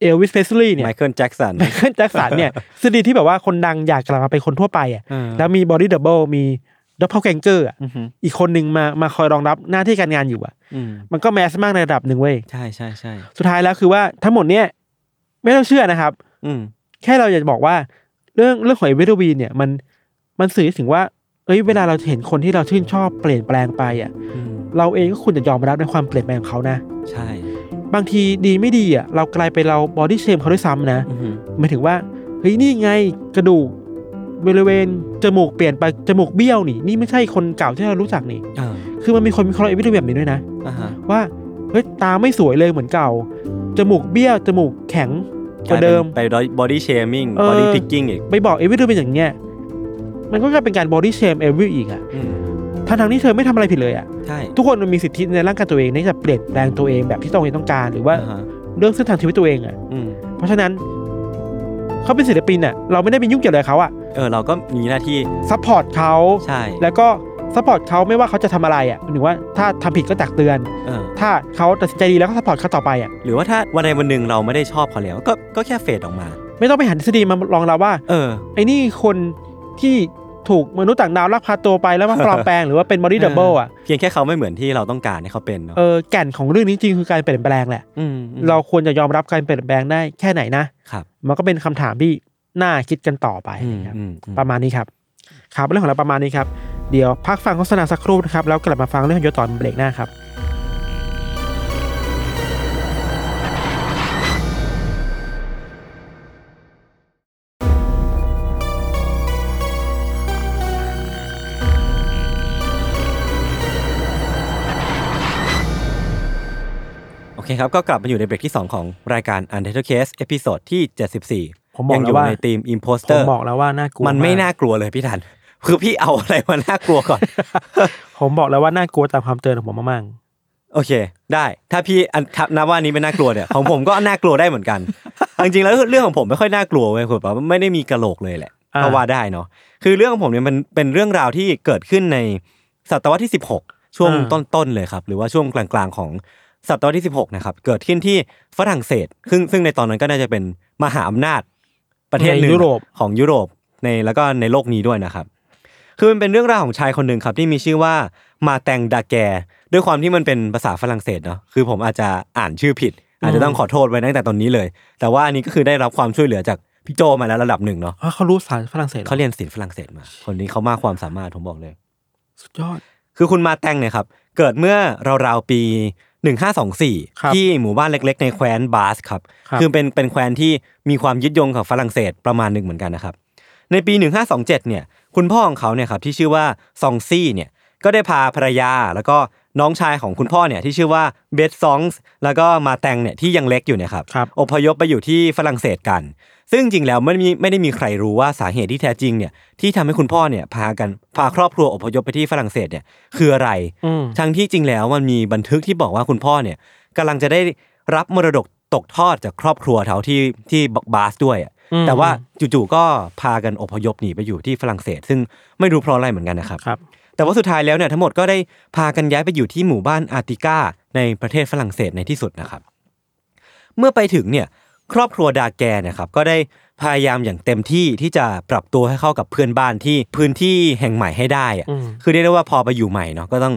เอลวิสเพสลีย์เนี่ยไมเคิลแจ็กสันไมเคิลแจ็คสันเนี่ยทฤษฎีที่แบบว่าคนดังอยากกลับมาเป็นคนทั่วไปอะเออแล้วมี body double มี doppelganger อะอือหืออีกคนหนึ่งมามาคอยรองรับหน้าที่การงานอยู่อะอืมมันก็ mass มากในระดับหนึ่งเว้ย ใช่ใช่ใช่สุดท้ายแล้วคือว่าทั้งหมดเนี่ย ไม่ต้องเชื่อนะครับ อืม แค่เราอยากจะบอกว่า เรื่องเรื่องของเอวิลวีนเนี่ย มันมันสื่อถึงว่า เอ้ย เวลาเราเห็นคนที่เราชื่นชอบเปลี่ยนแปลงไปอะ อืมเราเองก็ควรจะยอมรับในความเปลี่ยนแปลงของเขานะ ใช่บางทีดีไม่ดีอะ เรากลายเป็นเราบอดี้เชมเขาด้วยซ้ำนะ อือหือหมายถึงว่าเฮ้ยนี่ไงกระดูกบริเวณจมูกเปลี่ยนไปจมูกเบี้ยวนี่ นี่ไม่ใช่คนเก่าที่เรารู้จักนี่เออคือมันมีคนมีคอร์เอวิทแบบนี้ด้วยนะ อ่าฮะว่าเฮ้ยตาไม่สวยเลยเหมือนเก่า จมูกเบี้ยวจมูกแข็งกว่าเดิม ไปbody shaming เออ body picking อีก ไปบอกเอวิลเป็นอย่างเงี้ย มันก็กลายเป็นการ body shame เอวิลอีกอะอืมทั้งทางๆที่เธอไม่ทำอะไรผิดเลยอะใช่ ทุกคนมันมีสิทธิในร่างกายตัวเองที่จะเปลี่ยนแปลงตัวเองแบบที่ตัวเองต้องการหรือว่าอ่าฮะเรื่องเส้นทางชีวิตตัวเองอะอืมเพราะฉะนั้นเขาเป็นศิลปินอะเราไม่ได้ไปยุ่งเกี่ยวอะไรกับเขาอะเออเราก็มีหน้าที่ support เขาใช่ แล้วก็ support เขาไม่ว่าเขาจะทำอะไรอะหรือว่าถ้าทำผิดก็ตักเตือนเออถ้าเขาตัดสินใจดีแล้วก็ support เขาต่อไปอะหรือว่าถ้าวันใดวันหนึ่งเราไม่ได้ชอบเขาแล้วก็ก็แค่ fade ออกมา ไม่ต้องไปหาทฤษฎีมารองรับว่า เออไอ้นี่คนที่ถูกมนุษย์ต่างดาวลักพาตัวไปแล้วมาปลอมแปลงหรือว่าเป็น body double อะเพียงแค่เขาไม่เหมือนที่เราต้องการให้เขาเป็นเนาะเออแก่นของเรื่องนี้จริงคือการเปลี่ยนแปลงแหละอืมอืมเราควรจะยอมรับการเปลี่ยนแปลงได้แค่ไหนนะครับมันก็เป็นคำถามที่น่าคิดกันต่อไปอืมครับอืมอืมประมาณนี้ครับครับเรื่องของเราประมาณนี้ครับ เดี๋ยวพักฟังโฆษณาสักครู่นะครับแล้วกลับมาฟังเรื่องของโยตอนเบรกหน้าครับโอเคครับก็กลับมาอยู่ในเบรกที่ 2 ของรายการ Untitled Case episode ที่ 74 ผมบอกยังอยู่แล้วว่าในทีมผม Imposter บอกแล้วว่าน่ากลัวมันไม่กน่ากลัวเลยพี่ทัน คือพี่เอาอะไรมาน่ากลัวก่อน ผมบอกแล้วว่าน่ากลัวตามความเตือนของผมมากโอเค ได้ ถ้าพี่อันทับนับว่านี้เป็นน่ากลัวเนี่ย ของผมก็น่ากลัวได้เหมือนกันจริงๆแล้วเรื่องของผมไม่ค่อยน่ากลัวเว้ยคือแบบว่าไม่ได้มีกระโหลกเลยแหละอ่าก็ว่าได้เนาะคือเรื่องของผมเนี่ยมันเป็นเรื่องราวที่เกิดขึ้นในศตวรรษที่ 16 ช่วงต้นๆเลยครับ หรือว่าช่วงกลางๆของศตวรรษที่ 16 นะครับ เกิดขึ้นที่ฝรั่งเศส ซึ่งซึ่งในตอนนั้นก็น่าจะเป็นมหาอำนาจประเทศหนึ่งในยุโรปของยุโรปในแล้วก็ในโลกนี้ด้วยนะครับ คือมันเป็นเรื่องราวของชายคนหนึ่งครับที่มีชื่อว่ามาแตงดาแก ด้วยความที่มันเป็นภาษาฝรั่งเศสเนาะคือผมอาจจะอ่านชื่อผิด อาจจะต้องขอโทษไว้ตั้งแต่ตอนนี้เลย แต่ว่าอันนี้ก็คือได้รับความช่วยเหลือจากพี่โจมาแล้วระดับหนึ่งเนาะๆเพราะเขารู้ภาษาฝรั่งเศสหรอเขาเรียนศิลป์ฝรั่งเศสมา คนนี้เขามากความสามารถผมบอกเลย สุดยอด คือคุณมาแตงเนี่ยครับเกิดเมื่อราวๆปีครับ1524ที่หมู่บ้านเล็ก ๆ ในแคว้นบาสครับครับ คือเป็นเป็นแคว้นที่มีความยึดโยงกับฝรั่งเศสประมาณหนึ่งเหมือนกันนะครับ ในปี1527เนี่ย คุณพ่อของเขาเนี่ยครับที่ชื่อว่าซองซี่เนี่ยก็ได้พาภรรยาแล้วก็น้องชายของคุณพ่อเนี่ยที่ชื่อว่าเบสซองส์แล้วก็มาแตงเนี่ยที่ยังเล็กอยู่เนี่ยครับครับ อพยพไปอยู่ที่ฝรั่งเศสกัน ซึ่งจริงๆแล้วไม่มีไม่ได้มีใครรู้ว่าสาเหตุที่แท้จริงเนี่ยที่ทำให้คุณพ่อเนี่ยพากันพาครอบครัวอพยพไปที่ฝรั่งเศสเนี่ยคืออะไรอืม ทั้งที่จริงแล้วมันมีบันทึกที่บอกว่าคุณพ่อเนี่ยกำลังจะได้รับมรดกตกทอดจากครอบครัวเขาที่ที่บาสด้วยอะอืม แต่ว่าจู่ๆก็พากันอพยพหนีไปอยู่ที่ฝรั่งเศส ซึ่งไม่รู้เพราะอะไรเหมือนกันนะครับครับ แต่ว่าสุดท้ายแล้วเนี่ยทั้งหมดก็ได้พากันย้ายไปอยู่ที่หมู่บ้านอาร์ติกาในประเทศฝรั่งเศสในที่สุดนะครับ เมื่อไปถึงเนี่ยครอบครัวดาแกเนะครับก็ได้พยายามอย่างเต็มที่ที่จะปรับตัวให้เข้ากับเพื่อนบ้านที่พื้นที่แห่งใหม่ให้ได้อะอืมคือเรียกได้ว่าพอไปอยู่ใหม่เนาะก็ต้อง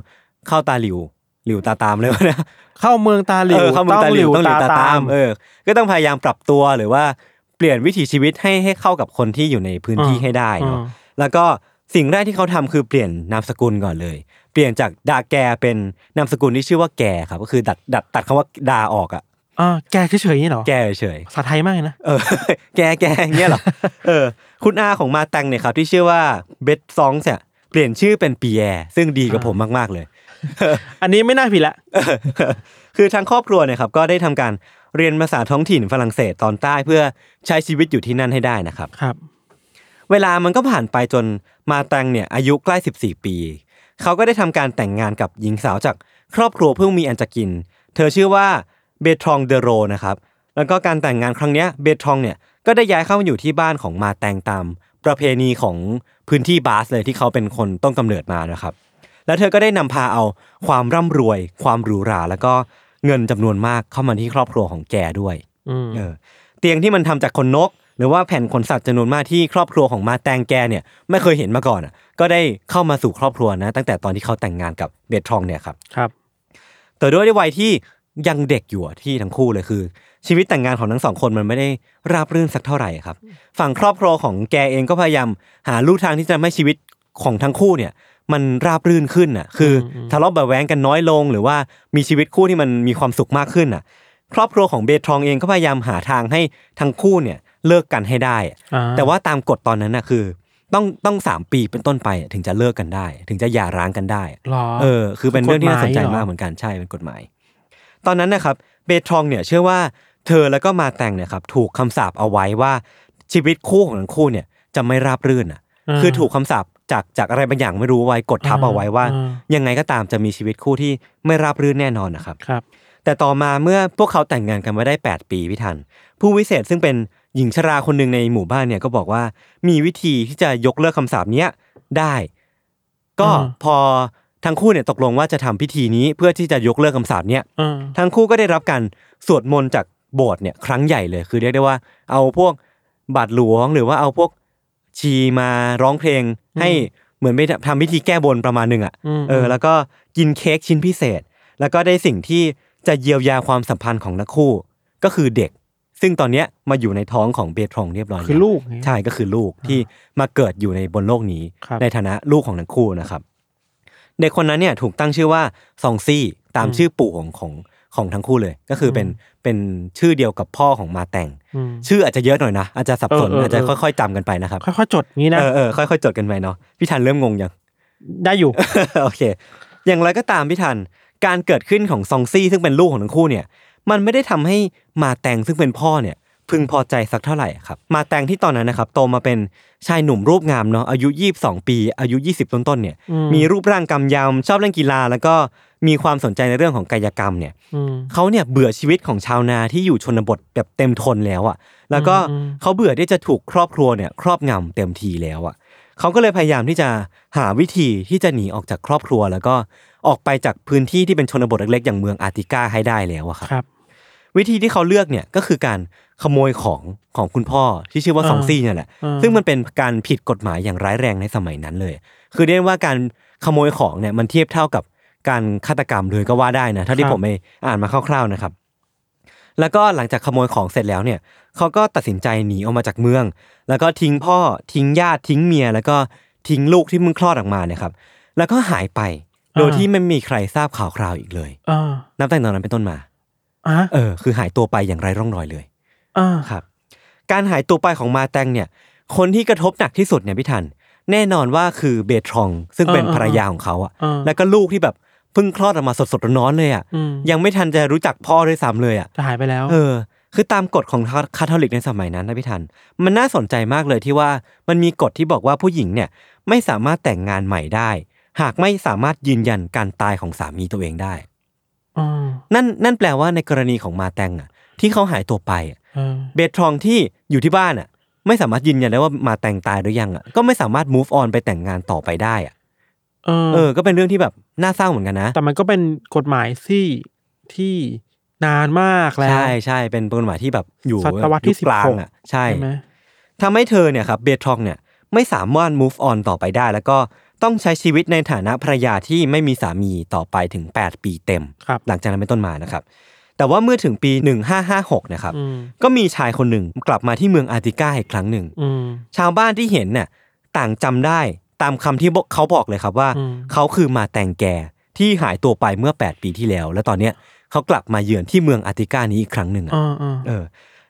เข้าตาหลิวหลิวตาตามเลยวะนะเข้าเมืองตาหลิวเออเข้าเมืองตาหลิวต้องหลิวตาตามเอเอออก็ต้องพยายามปรับตัวหรือว่า เปลี่ยนวิถีชีวิตให้ให้เข้ากับคนที่อยู่ในพื้นที่อ่าให้ได้เนาะอ่าแล้วก็สิ่งแรกที่เขาทำคือเปลี่ยนนามสกุลก่อนเลย เปลี่ยนจากดาแกเป็นนามสกุลที่ชื่อว่าแกครับก็คือดัดดัดตัดคำว่าดาออกอะอ่าแกเฉยๆนี่เหรอแกเฉยภาษาไทยมากเลยนะๆเออแกแกอย่างเงี้ยเหรอเออ คุณอาของมาแตงเนี่ยครับที่ชื่อว่าเบสซองเนี่ยเปลี่ยนชื่อเป็นปีแอร์ซึ่งดีกับผมมากๆเลย อันนี้ไม่น่าผิดละคือทางครอบครัวเนี่ยครับก็ได้ทำการ เรียนภาษาท้องถิ่นฝรั่งเศสตอนใต้เพื่อใช้ชีวิตอยู่ที่นั่นให้ได้นะครับ ครับ เวลามันก็ผ่านไปจนมาแตงเนี่ยอายุใกล้ 14 ปี เขาก็ได้ทำการแต่งงานกับหญิงสาวจากครอบครัวเพิ่งมีอันจะกิน เธอชื่อว่าเบทรองเดโรนะครับ แล้วก็การแต่งงานครั้งเนี้ยเบทรองเนี่ยก็ได้ย้ายเข้ามาอยู่ที่บ้านของมาแตงตามประเพณีของพื้นที่บาสเลยที่เขาเป็นคนต้นกำเนิดมานะครับ แล้วเธอก็ได้นำพาเอาความร่ำรวย ความหรูหรา แล้วก็ เงินจำนวนมากเข้ามาที่ครอบครัวของแกด้วยอืมเออเตียงที่มันทำจากขนนก หรือว่าแผ่นขนสัตว์จำนวนมากที่ครอบครัวของมาแตงแกเนี่ยไม่เคยเห็นมาก่อนอะ ก็ได้เข้ามาสู่ครอบครัวนะ ตั้งแต่ตอนที่เขาแต่งงานกับเบทรองเนี่ยครับครับ แต่ด้วยวัยที่ยังเด็กอยู่อะที่ทั้งคู่เลยคือ ชีวิตแต่งงานของทั้งสองคนมันไม่ได้ราบรื่นสักเท่าไหร่ครับ ฝั่งครอบครัวของแกเองก็พยายามหาลู่ทางที่จะทำให้ชีวิตของทั้งคู่เนี่ย มันราบรื่นขึ้นอะ คืออทะเลาะเบาะแว้งกันน้อยลง หรือว่ามีชีวิตคู่ที่มันมีความสุขมากขึ้นอะ ครอบครัวของเบทรองเองก็พยายามหาทางให้ทั้งคู่เนี่ยเลิกกันให้ได้อะอ่าแต่ว่าตามกฎตอนนั้นน่ะคือ ต้องต้องสามปีเป็นต้นไปอะถึงจะเลิกกันได้ ถึงจะหย่าร้างกันได้หรอเออ คือเป็นเรื่องที่น่าสนใจกฎหมายเหรอมากเหมือนกันใช่เป็นกฎหมาย ตอนนั้นนะครับเบทรองเนี่ยเชื่อว่าเธอแล้วก็มาแต่งเนี่ยครับถูกคำสาปเอาไว้ว่าชีวิตคู่ของทั้งคู่เนี่ยจะไม่ราบรื่นอะาคือถูกคำสาป จากจากอะไรบางอย่างไม่รู้ไว้กดทับอ่าเอาไว้ว่าอ่า ยังไงก็ตามจะมีชีวิตคู่ที่ไม่ราบรื่นแน่นอนนะครับครับ แต่ต่อมาเมื่อพวกเขาแต่งงานกันมาได้ 8 ปีพี่ทัน ผู้วิเศษซึ่งเป็นหญิงชราคนหนึ่งในหมู่บ้านเนี่ยก็บอกว่า มีวิธีที่จะยกเลิกคำสาปเนี้ยได้ ก็อ่าพอทั้งคู่เนี่ยตกลงว่าจะทำพิธีนี้เพื่อที่จะยกเลิกคำสาปเนี้ยอ่าทั้งคู่ก็ได้รับการสวดมนต์จากโบสถ์เนี่ยครั้งใหญ่เลยคือเรียกได้ว่าเอาพวกบาทหลวงหรือว่าเอาพวก ชีมาร้องเพลงให้เหมือนไปทำพิธีแก้บนประมาณหนึ่งอะอืมเออ แล้วก็กินเค้กชิ้นพิเศษ แล้วก็ได้สิ่งที่จะเยียวยาความสัมพันธ์ของทั้งคู่ ก็คือเด็ก ซึ่งตอนเนี้ยมาอยู่ในท้องของเบทรองเรียบร้อยคือแวลูกไงใช่ก็คือลูกที่มาเกิดอยู่ในบนโลกนี้ครับในฐานะลูกของทั้งคู่นะครับ เด็กคนนั้นเนี่ยถูกตั้งชื่อว่าซองซี่ตามชื่อปู่ของของ ของทั้งคู่เลย ก็คือเป็นเป็นชื่อเดียวกับพ่อของมาแต่งอืมชื่ออาจจะเยอะหน่อยนะอาจจะสับสนเออเอออาจจะเออค่อยๆจำกันไปนะครับค่อยๆจดงี้นะเออเออค่อยๆจดกันไปเนาะพี่ทันเริ่มงงยังได้อยู่โอเค อย่างไรก็ตามพี่ทันการเกิดขึ้นของซองซี่ซึ่งเป็นลูกของทั้งคู่เนี่ย มันไม่ได้ทำให้มาแตงซึ่งเป็นพ่อเนี่ย พึงพอใจสักเท่าไหร่ครับมาแตงที่ตอนนั้นนะครับโตมาเป็นชายหนุ่มรูปงามเนาะอายุ 22 ปี อายุ 20 ต้นๆเนี่ยมีรูปร่างกำยำชอบเล่นกีฬา แล้วก็มีความสนใจในเรื่องของกายกรรมเนี่ยเขาเนี่ยเบื่อชีวิตของชาวนาที่อยู่ชนบทแบบเต็มทนแล้วอะ แล้วก็เขาเบื่อที่จะถูกครอบครัวเนี่ยครอบงำเต็มทีแล้วอะเขาก็เลยพยายามที่จะหาวิธีที่จะหนีออกจากครอบครัว แล้วก็ออกไปจากพื้นที่ที่เป็นชนบทเล็กๆอย่างเมืองอาร์ติกาให้ได้แล้วอะครับวิธีที่เขาเลือกเนี่ยก็คือการ ขโมยของของคุณพ่อที่ชื่อว่าอ่าซองซี่เนี่ยแหละอ่าซึ่งมันเป็นการผิดกฎหมายอย่างร้ายแรงในสมัยนั้นเลย คือเรียกว่าการขโมยของเนี่ยมันเทียบเท่ากับการฆาตกรรมเลยก็ว่าได้นะเท่าที่ผมไปอ่านมาคร่าวๆนะครับ แล้วก็หลังจากขโมยของเสร็จแล้วเนี่ยเขาก็ตัดสินใจหนีออกมาจากเมือง แล้วก็ทิ้งพ่อทิ้งญาติทิ้งเมีย แล้วก็ทิ้งลูกที่มึงคลอดออกมาเนี่ยครับ แล้วก็หายไปโดยที่ไม่มีใครทราบข่าวคราวอีกเลยอ่านับแต่ตอนนั้นเป็นต้นมาอะเออ คือหายตัวไปอย่างไร้ร่องรอยเลย อ่าครับ การหายตัวไปของมาแตงเนี่ย คนที่กระทบหนักที่สุดเนี่ยพี่ทัน แน่นอนว่าคือเบทรอง ซึ่งเป็นภรรยาของเขาอะอ่าแล้วก็ลูกที่แบบเพิ่งคลอดออกมาสดๆร้อนๆเลยอะอืมยังไม่ทันจะรู้จักพ่อด้วยซ้ำเลยอะจะหายไปแล้ว เออ คือตามกฎของคาทอลิกในสมัยนั้นนะพี่ทัน มันน่าสนใจมากเลยที่ว่ามันมีกฎที่บอกว่าผู้หญิงเนี่ยไม่สามารถแต่งงานใหม่ได้ หากไม่สามารถยืนยันการตายของสามีตัวเองได้อ่านั่นนั่นแปลว่าในกรณีของมาแตงอะ ที่เขาหายตัวไปอะอ่า เบทรองที่อยู่ที่บ้านอะ ไม่สามารถยืนยันได้ว่ามาแตงตายหรือยังอะก็ไม่สามารถ move on ไปแต่งงานต่อไปได้อะเออเออ ก็เป็นเรื่องที่แบบน่าเศร้าเหมือนกันนะ แต่มันก็เป็นกฎหมายที่ที่นานมากแล้วใช่ใช่เป็นกฎหมายที่แบบอยู่ศตวรรษที่ยุคกลาง16อะใช่ใช่ไหมทำให้เธอเนี่ยครับเบทรองเนี่ยไม่สามารถ move on ต่อไปได้ แล้วก็ต้องใช้ชีวิตในฐานะภรรยาที่ไม่มีสามีต่อไปถึง 8 ปีเต็มครับหลังจากนั้นเป็นต้นมานะครับ แต่แต่ว่าเมื่อถึงปี 1556นะครับอืมก็มีชายคนหนึ่งกลับมาที่เมืองอาร์ติกาอีกครั้งหนึ่งอืมชาวบ้านที่เห็นเนี่ยต่างจำได้ตามคำที่บอกเขาบอกเลยครับว่าอืมเขาคือมาแตงแกที่หายตัวไปเมื่อ 8 ปีที่แล้ว แล้วตอนเนี้ยเขากลับมาเยือนที่เมืองอาร์ติกานี้อีกครั้งหนึ่งอะอ่าอ่าเออ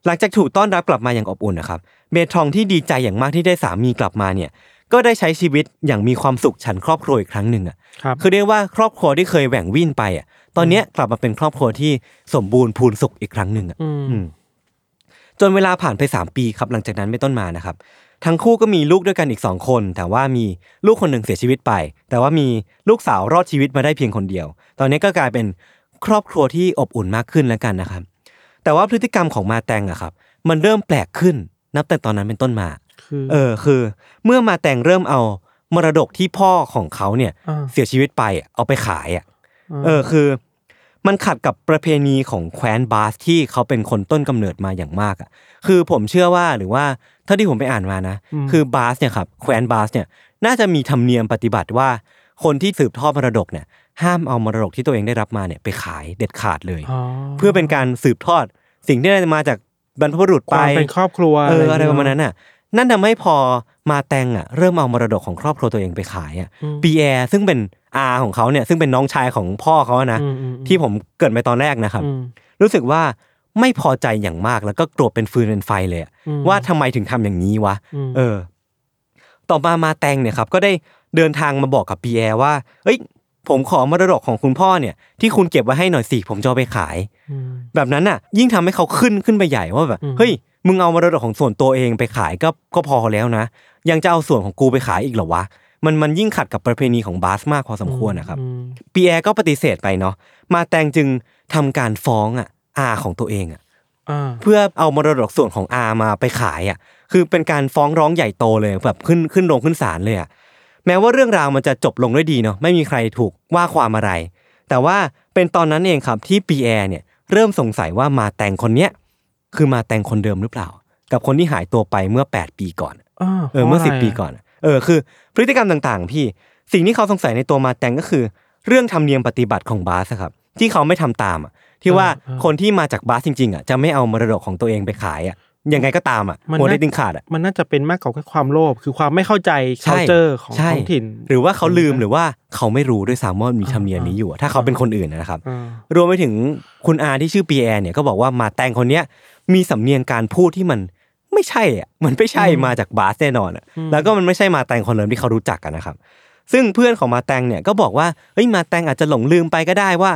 หลังจากถูกต้อนรับกลับมาอย่างอบอุ่นนะครับเบทองที่ดีใจอย่างมากที่ได้สามีกลับมาเนี่ย ก็ได้ใช้ชีวิตอย่างมีความสุขฉันครอบครัวอีกครั้งหนึ่งอะ ครับคือเรียกว่าครอบครัวที่เคยแหว่งวิ่นไปอะ ตอนเนี้ยกลับมาเป็นครอบครัวที่สมบูรณ์พูนสุขอีกครั้งหนึ่งอะอืมอืมจนเวลาผ่านไปสามปีครับหลังจากนั้นเป็นต้นมานะครับ ทั้งคู่ก็มีลูกด้วยกันอีกสองคน แต่ว่ามีลูกคนหนึ่งเสียชีวิตไป แต่ว่ามีลูกสาวรอดชีวิตมาได้เพียงคนเดียว ตอนนี้ก็กลายเป็นครอบครัวที่อบอุ่นมากขึ้นแล้วกันนะครับ แต่ว่าพฤติกรรมของมาแตงอะครับ มันเริ่มแปลกขึ้นนับแต่ตอนนั้นเป็นต้นมาคือเออคือ เมื่อมาแตงเริ่มเอา มรดกที่พ่อของเขาเนี่ยอ่าเสียชีวิตไปอะเอาไปขายอะเออคือ มันขัดกับประเพณีของแคว้นบาสที่เขาเป็นคนต้นกำเนิดมาอย่างมากอะคือผมเชื่อว่าหรือว่าเท่าที่ผมไปอ่านมานะอืมคือบาสเนี่ยครับแคว้นบาสเนี่ยน่าจะมีธรรมเนียมปฏิบัติว่า คนที่สืบทอดมรดกเนี่ยห้ามเอามรดกที่ตัวเองได้รับมาเนี่ยไปขายเด็ดขาดเลยอ๋อเพื่อเป็นการสืบทอดสิ่งที่ได้มาจากบรรพบุรุษคไปวามเป็นครอบครัวเอออะไรย่งประเงี้ยมาณนั้นน่ะ นั่นทำให้พอมาแตงอะเริ่มเอามรดกของครอบครัวตัวเองไปขายอะอืมปีแอร์ซึ่งเป็นอาของเขาเนี่ยซึ่งเป็นน้องชายของพ่อเขาอะนะอืมอืมอืมที่ผมเกริดไปตอนแรกนะครับอืมรู้สึกว่าไม่พอใจอย่างมากแล้วก็โกรธเป็นฟืนเป็นไฟเลยอะอืมว่าทำไมถึงทำอย่างนี้วะอืมเออ ต่อมามาแตงเนี่ยครับ ก็ได้เดินทางมาบอกกับปีแอร์ว่า เอ้ย ผมขอมรดกของคุณพ่อเนี่ย ที่คุณเก็บไว้ให้หน่อยสิผมจะเอาไปขายอืมแบบนั้นน่ะ ยิ่งทำให้เขาขึ้นขึ้นไปใหญ่ว่าแบบอืมเฮ้ย มึงเอามรดกของส่วนตัวเองไปขายก็ก็พอแล้วนะ ยังจะเอาส่วนของกูไปขายอีกเหรอวะมันมันยิ่งขัดกับประเพณีของบาสมากพอสมควรนะครับอืมปีแอร์ก็ปฏิเสธไปเนาะมาแตงจึงทำการฟ้องอะอาของตัวเองอะอ่าเพื่อเอามรดกส่วนของอามาไปขายอะ คือเป็นการฟ้องร้องใหญ่โตเลยแบบขึ้นขึ้นลงขึ้นศาลเลยอะแม้ว่าเรื่องราวมันจะจบลงด้วยดีเนาะไม่มีใครถูกว่าความอะไร แต่ว่าเป็นตอนนั้นเองครับที่ปีแอร์เนี่ยเริ่มสงสัยว่ามาแตงคนเนี้ย คือมาแตงคนเดิมหรือเปล่า กับคนที่หายตัวไปเมื่อ 8 ปีก่อนอ่าเออเมื่อพราะสิบะไรปีก่อนอะเออคือ พฤติกรรมต่างๆ พี่สิ่งที่เขาสงสัยในตัวมาแตงก็คือ เรื่องธรรมเนียมปฏิบัติของบาสอะครับที่เขาไม่ทำตามอะที่ว่าคนที่มาจากบาสจริงๆอะจะไม่เอามรดกของตัวเองไปขายอะยังไงก็ตามอะมันโมเดน่าลติงขาดอะมันน่าจะเป็นมากกว่าแค่ความโลภคือความไม่เข้าใจใช่ culture ของใช่ท้องถิ่น หรือว่าเขาลืมหรือว่าเขาไม่รู้ด้วยซ้ำว่ามีธรรมเนียมนี้อยู่อะถ้าเขาเป็นคนอื่นนะครับอ่ารวมไปถึงคุณอาที่ชื่อปีแอร์เนี่ยก็บอกว่ามาแตงคนเนี้ย มีสำเนียงการพูดที่มันไม่ใช่อะมันไม่ใช่มาจากบาสแน่นอนอะแล้วก็มันไม่ใช่มาแตงคนเดิมที่เขารู้จักกันนะครับ ซึ่งเพื่อนของมาแตงเนี่ยก็บอกว่าเฮ้ยมาแตงอาจจะหลงลืมไปก็ได้ว่า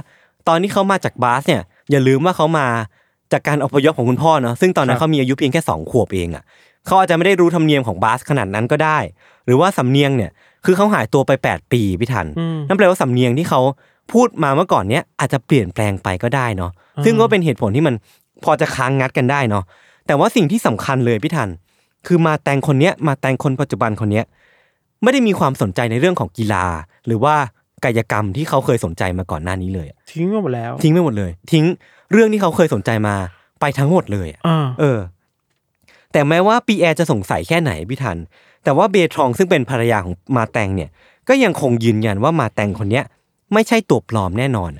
ตอนที่เขามาจากบาสเนี่ยอย่าลืมว่าเขามาจากการอพยพของคุณพ่อเนาะซึ่งตอนนั้นเขามีอายุเพียงแค่สองขวบเองอะเขาอาจจะไม่ได้รู้ธรรมเนียมของบาสขนาดนั้นก็ได้ หรือว่าสำเนียงเนี่ยคือเขาหายตัวไป 8 ปีพี่ทันอืมนั่นแปลว่าสำเนียงที่เขาพูดมาเมื่อก่อนเนี้ยอาจจะเปลี่ยนแปลงไปก็ได้เนาะซึ่งก็เป็นเหตุผลที่มัน พอจะค้างงัดกันได้เนาะแต่ว่าสิ่งที่สำคัญเลยพี่ทัน คือมาแตงคนเนี้ยมาแตงคนปัจจุบันคนเนี้ยไม่ได้มีความสนใจในเรื่องของกีฬา หรือว่ากายกรรมที่เขาเคยสนใจมาก่อนหน้านี้เลยอะทิ้งไปหมดแล้ว ทิ้งไปหมดเลย ทิ้งเรื่องที่เขาเคยสนใจมาไปทั้งหมดเลยอะอ่าเออ แต่แม้ว่าปีแอร์จะสงสัยแค่ไหนพี่ทัน แต่ว่าเบทรองซึ่งเป็นภรรยาของมาแตงเนี่ย ก็ยังคงยืนยันว่ามาแตงคนเนี้ย ไม่ใช่ตัวปลอมแน่นอน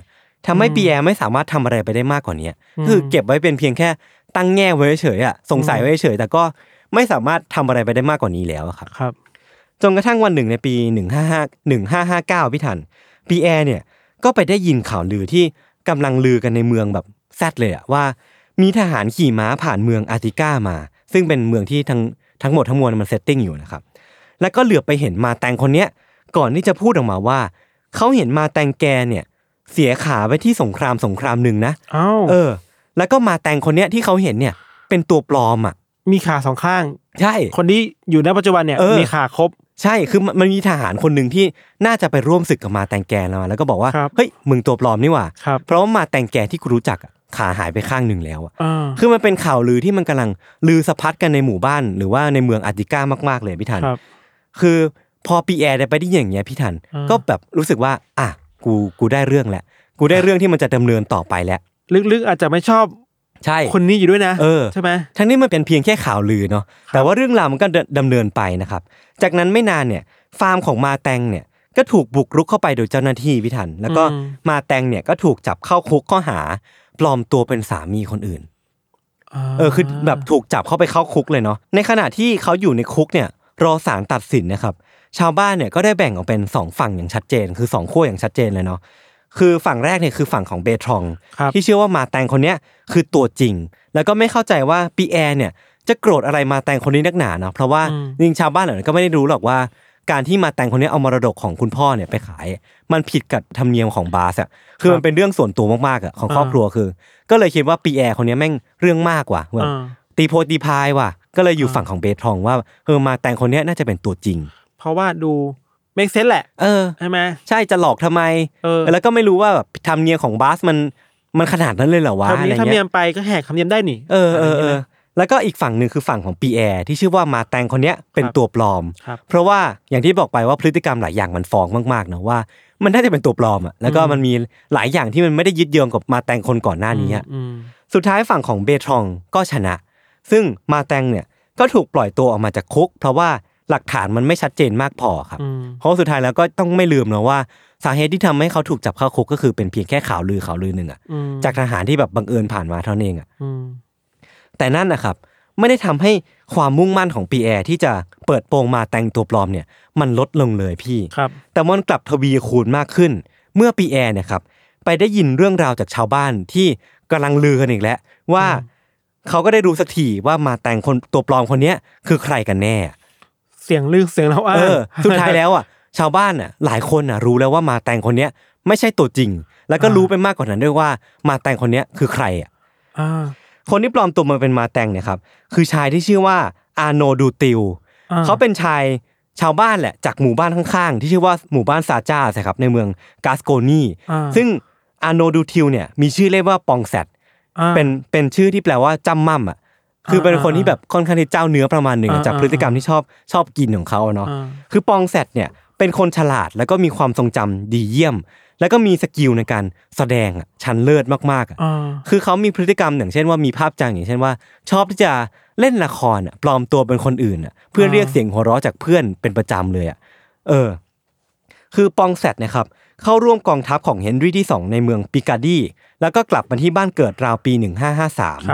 ทำให้ปีแอร์ไม่สามารถทำอะไรไปได้มากกว่านี้คือเก็บไว้เป็นเพียงแค่ตั้งแง่ไว้เฉยๆอะสงสัยไว้เฉยๆแต่ก็ไม่สามารถทำอะไรไปได้มากกว่านี้แล้วอะครับครับ จนกระทั่งวันหนึ่งในปี 155 1559พี่ทันปีแอร์เนี่ยก็ไปได้ยินข่าวลือที่กำลังลือกันในเมืองแบบแซดเลยอะว่า มีทหารขี่ม้าผ่านเมืองอาร์ติก้ามา ซึ่งเป็นเมืองที่ทั้งทั้งหมดทั้งมวลมัน setting อยู่นะครับแล้วก็เหลือบไปเห็นมาแตงคนเนี้ยก่อนที่จะพูดออกมาว่าเขาเห็นมาแตงแกเนี่ย เสียขาไปที่สงครามสงครามหนึ่งนะอ้าวเออ แล้วก็มาแตงคนเนี้ยที่เขาเห็นเนี่ย เป็นตัวปลอมอะ มีขาสองข้าง ใช่ คนที่อยู่ในปัจจุบันเนี่ย เออ มีขาครบ ใช่คือมันมันมีทหารคนหนึ่งที่น่าจะไปร่วมศึกกับมาแตงแกแล้วมาแล้วก็บอกว่าครับเฮ้ยมึงตัวปลอมนี่หว่า ครับ เพราะว่ามาแตงแกที่กูรู้จักอะขาหายไปข้างหนึ่งแล้วอะ อ่า คือมันเป็นข่าวลือที่มันกำลังลือสะพัดกันในหมู่บ้าน หรือว่าในเมืองอาร์ติก้ามากๆเลยพี่ทันครับคือพอปีแอร์ได้ไปได้อย่างเงี้ยพี่ทัน อ่า ก็แบบรู้สึกว่า อะ กูกูได้เรื่องแล้วกูได้เรื่องที่มันจะดำเนินต่อไปแล้ว ลึกๆอาจจะไม่ชอบใช่คนนี้อยู่ด้วยนะเออใช่ไหมทั้งนี้มันเป็นเพียงแค่ข่าวลือเนาะแต่ว่าเรื่องราวมันก็ดำเนินไปนะครับ จากนั้นไม่นานเนี่ย ฟาร์มของมาแตงเนี่ยก็ถูกบุกรุกเข้าไปโดยเจ้าหน้าที่พิทัน แล้วก็อืมมาแตงเนี่ยก็ถูกจับเข้าคุกข้อหา ปลอมตัวเป็นสามีคนอื่นเออคือแบบถูกจับเข้าไปเข้าคุกเลยเนาะในขณะที่เขาอยู่ในคุกเนี่ย รอศาลตัดสินนะครับ ชาวบ้านเนี่ยก็ได้แบ่งออกเป็นสองฝั่งอย่างชัดเจน คือสองขั้วอย่างชัดเจนเลยเนาะคือฝั่งแรกเนี่ยคือฝั่งของเบทรองครับที่เชื่อว่ามาแตงคนเนี้ยคือตัวจริง แล้วก็ไม่เข้าใจว่าปีแอร์เนี่ยจะโกรธอะไรมาแตงคนนี้นักหนาเนาะเพราะว่าจริงๆชาวบ้านเหล่านั้นก็ไม่ได้รู้หรอกว่า การที่มาแตงคนนี้เอามรดกของคุณพ่อเนี่ยไปขาย มันผิดกับธรรมเนียมของบาสอะคือมันเป็นเรื่องส่วนตัวมากๆอะของครอบครัวคือ ก็เลยคิดว่าปีแอร์คนนี้แม่งเรื่องมากกว่าแบบอ่าตีโพตีพายว่ะ ก็เลยอยู่ฝั่งของเบทรองว่าเออมาแตงคนเนี้ยน่าจะเป็นตัวจริง เพราะว่าดูเมกเซนแหละ เออใช่ไหมใช่จะหลอกทำไม เออ แล้วก็ไม่รู้ว่าแบบธรรมเนียมของบาสมันมันขนาดนั้นเลยเหรอวะทำอะไรนี้ทำเนีเงี้ยยมไปก็แหกคำเนียมได้นี่เออเออเอออะไรงี้ยนะแล้วก็อีกฝั่งหนึ่งคือฝั่งของปีแอร์ที่ชื่อว่ามาแตงคนเนี้ยเป็นครับตัวปลอมครับเพราะว่าอย่างที่บอกไปว่าพฤติกรรมหลายอย่างมันฟ้องมากๆนะว่า มันน่าจะเป็นตัวปลอมอะแล้วก็มันมีหลายอย่างที่มันไม่ได้ยึดโยงกับมาแตงคนก่อนหน้านี้อะอืมสุดท้ายฝั่งของเบทรองก็ชนะ ซึ่งมาแตงเนี่ยก็ถูกปล่อยตัวออกมาจากคุก เพราะว่า หลักฐานมันไม่ชัดเจนมากพอครับอืมเพราะสุดท้ายแล้วก็ต้องไม่ลืมนะว่าสาเหตุที่ทำให้เขาถูกจับเข้าคุกก็คือเป็นเพียงแค่ข่าวลือข่าวลือหนึ่งอะอืมจากทหารที่แบบบังเอิญผ่านมาเท่านั้นเองอะอืมแต่นั่นนะครับ ไม่ได้ทำให้ความมุ่งมั่นของปีแอร์ที่จะเปิดโปงมาแตงตัวปลอมเนี่ย มันลดลงเลยพี่ครับแต่มันกลับทวีคูณมากขึ้น เมื่อปีแอร์เนี่ยครับไปได้ยินเรื่องราวจากชาวบ้านที่กำลังลือกันอีกแล้วว่าเขาก็ได้รู้สักทีว่ามาแตงคนตัวปลอมคนเนี้ยคือใครกันแน่ เสียงลือเสียงเล่าอ้างเออสุดท้ายแล้วอะ ชาวบ้านอะ หลายคนอะ รู้แล้วว่ามาแตงคนเนี้ย ไม่ใช่ตัวจริง แล้วก็รู้ไปมากกว่านั้นด้วยว่ามาแต่งคนเนี้ยคือใครอะอ่าคนที่ปลอมตัวมาเป็นมาแต่งเนี่ยครับ คือชายที่ชื่อว่าอาโนดูติลอ่าเขาเป็นชายชาวบ้านแหละจากหมู่บ้านข้างๆ ที่ชื่อว่าหมู่บ้านซาจ้าใช่ครับในเมืองกาสโกนีอ่าซึ่งอาโนดูติลเนี่ยมีชื่อเรียกว่าปองแซดอ่าเป็นเป็นชื่อที่แปลว่าจำมั่มอะ คือเป็นคนที่แบบค่อนข้างที่เจ้าเนื้อประมาณหนึ่งอะอ่าจากพฤติกรรมที่ชอบชอบกินของเขาอะเนาะอ่าคือปองแซดเนี่ยเป็นคนฉลาดแล้วก็มีความทรงจำดีเยี่ยม แล้วก็มี skill ในการแสดงอะชั้นเลิศมากๆอะอ่าคือเขามีพฤติกรรมอย่างเช่นว่ามีภาพจำอย่างเช่นว่า ชอบที่จะเล่นละครอะปลอมตัวเป็นคนอื่นอะเพื่อเรียกเสียงหัวเราะจากเพื่อนเป็นประจำเลยอะเออ คือปองแซดนะครับเข้าร่วมกองทัพของเฮนรี่ที่ 2 ในเมืองปิกาดี แล้วก็กลับมาที่บ้านเกิดราวปี 1553ค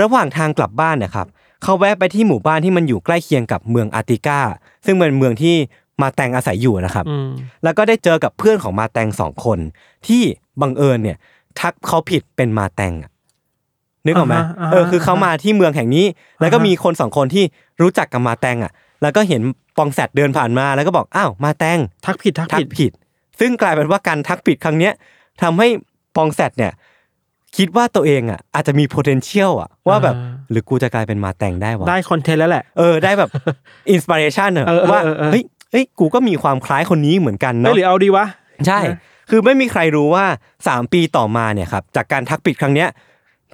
รับระหว่างทางกลับบ้านนะครับเขาแวะไปที่หมู่บ้านที่มันอยู่ใกล้เคียงกับเมืองอาร์ติกาซึ่งเป็นเมืองที่มาแตงอาศัยอยู่นะครับอืมแล้วก็ได้เจอกับเพื่อนของมาแตงสองคน ที่บังเอิญเนี่ย ทักเขาผิดเป็นมาแตงอะนึกออกไหมอ่าฮะอ่าฮะเออคือเขามาที่เมืองแห่งนี้ แล้วก็มีคนสองคนที่รู้จักกับมาแตงอะ แล้วก็เห็นปองแซดเดินผ่านมาแล้วก็บอกอ้าวมาแตงทักผิดทักทักผิดผิด ซึ่งกลายเป็นว่าการทักผิดครั้งเนี้ยทำให้ปองแซดเนี่ย คิดว่าตัวเองอะอาจจะมี potential อะว่าแบบอ่าหรือกูจะกลายเป็นมาแตงได้วะได้คอนเทนต์แล้วแหละเออได้แบบ inspiration อะเออเออว่าเออเออเฮ้ยเฮ้ยกูก็มีความคล้ายคนนี้เหมือนกันไม่เนาะหรือเอาดีวะใช่นะคือไม่มีใครรู้ว่า 3 ปีต่อมาเนี่ยครับจากการทักผิดครั้งเนี้ย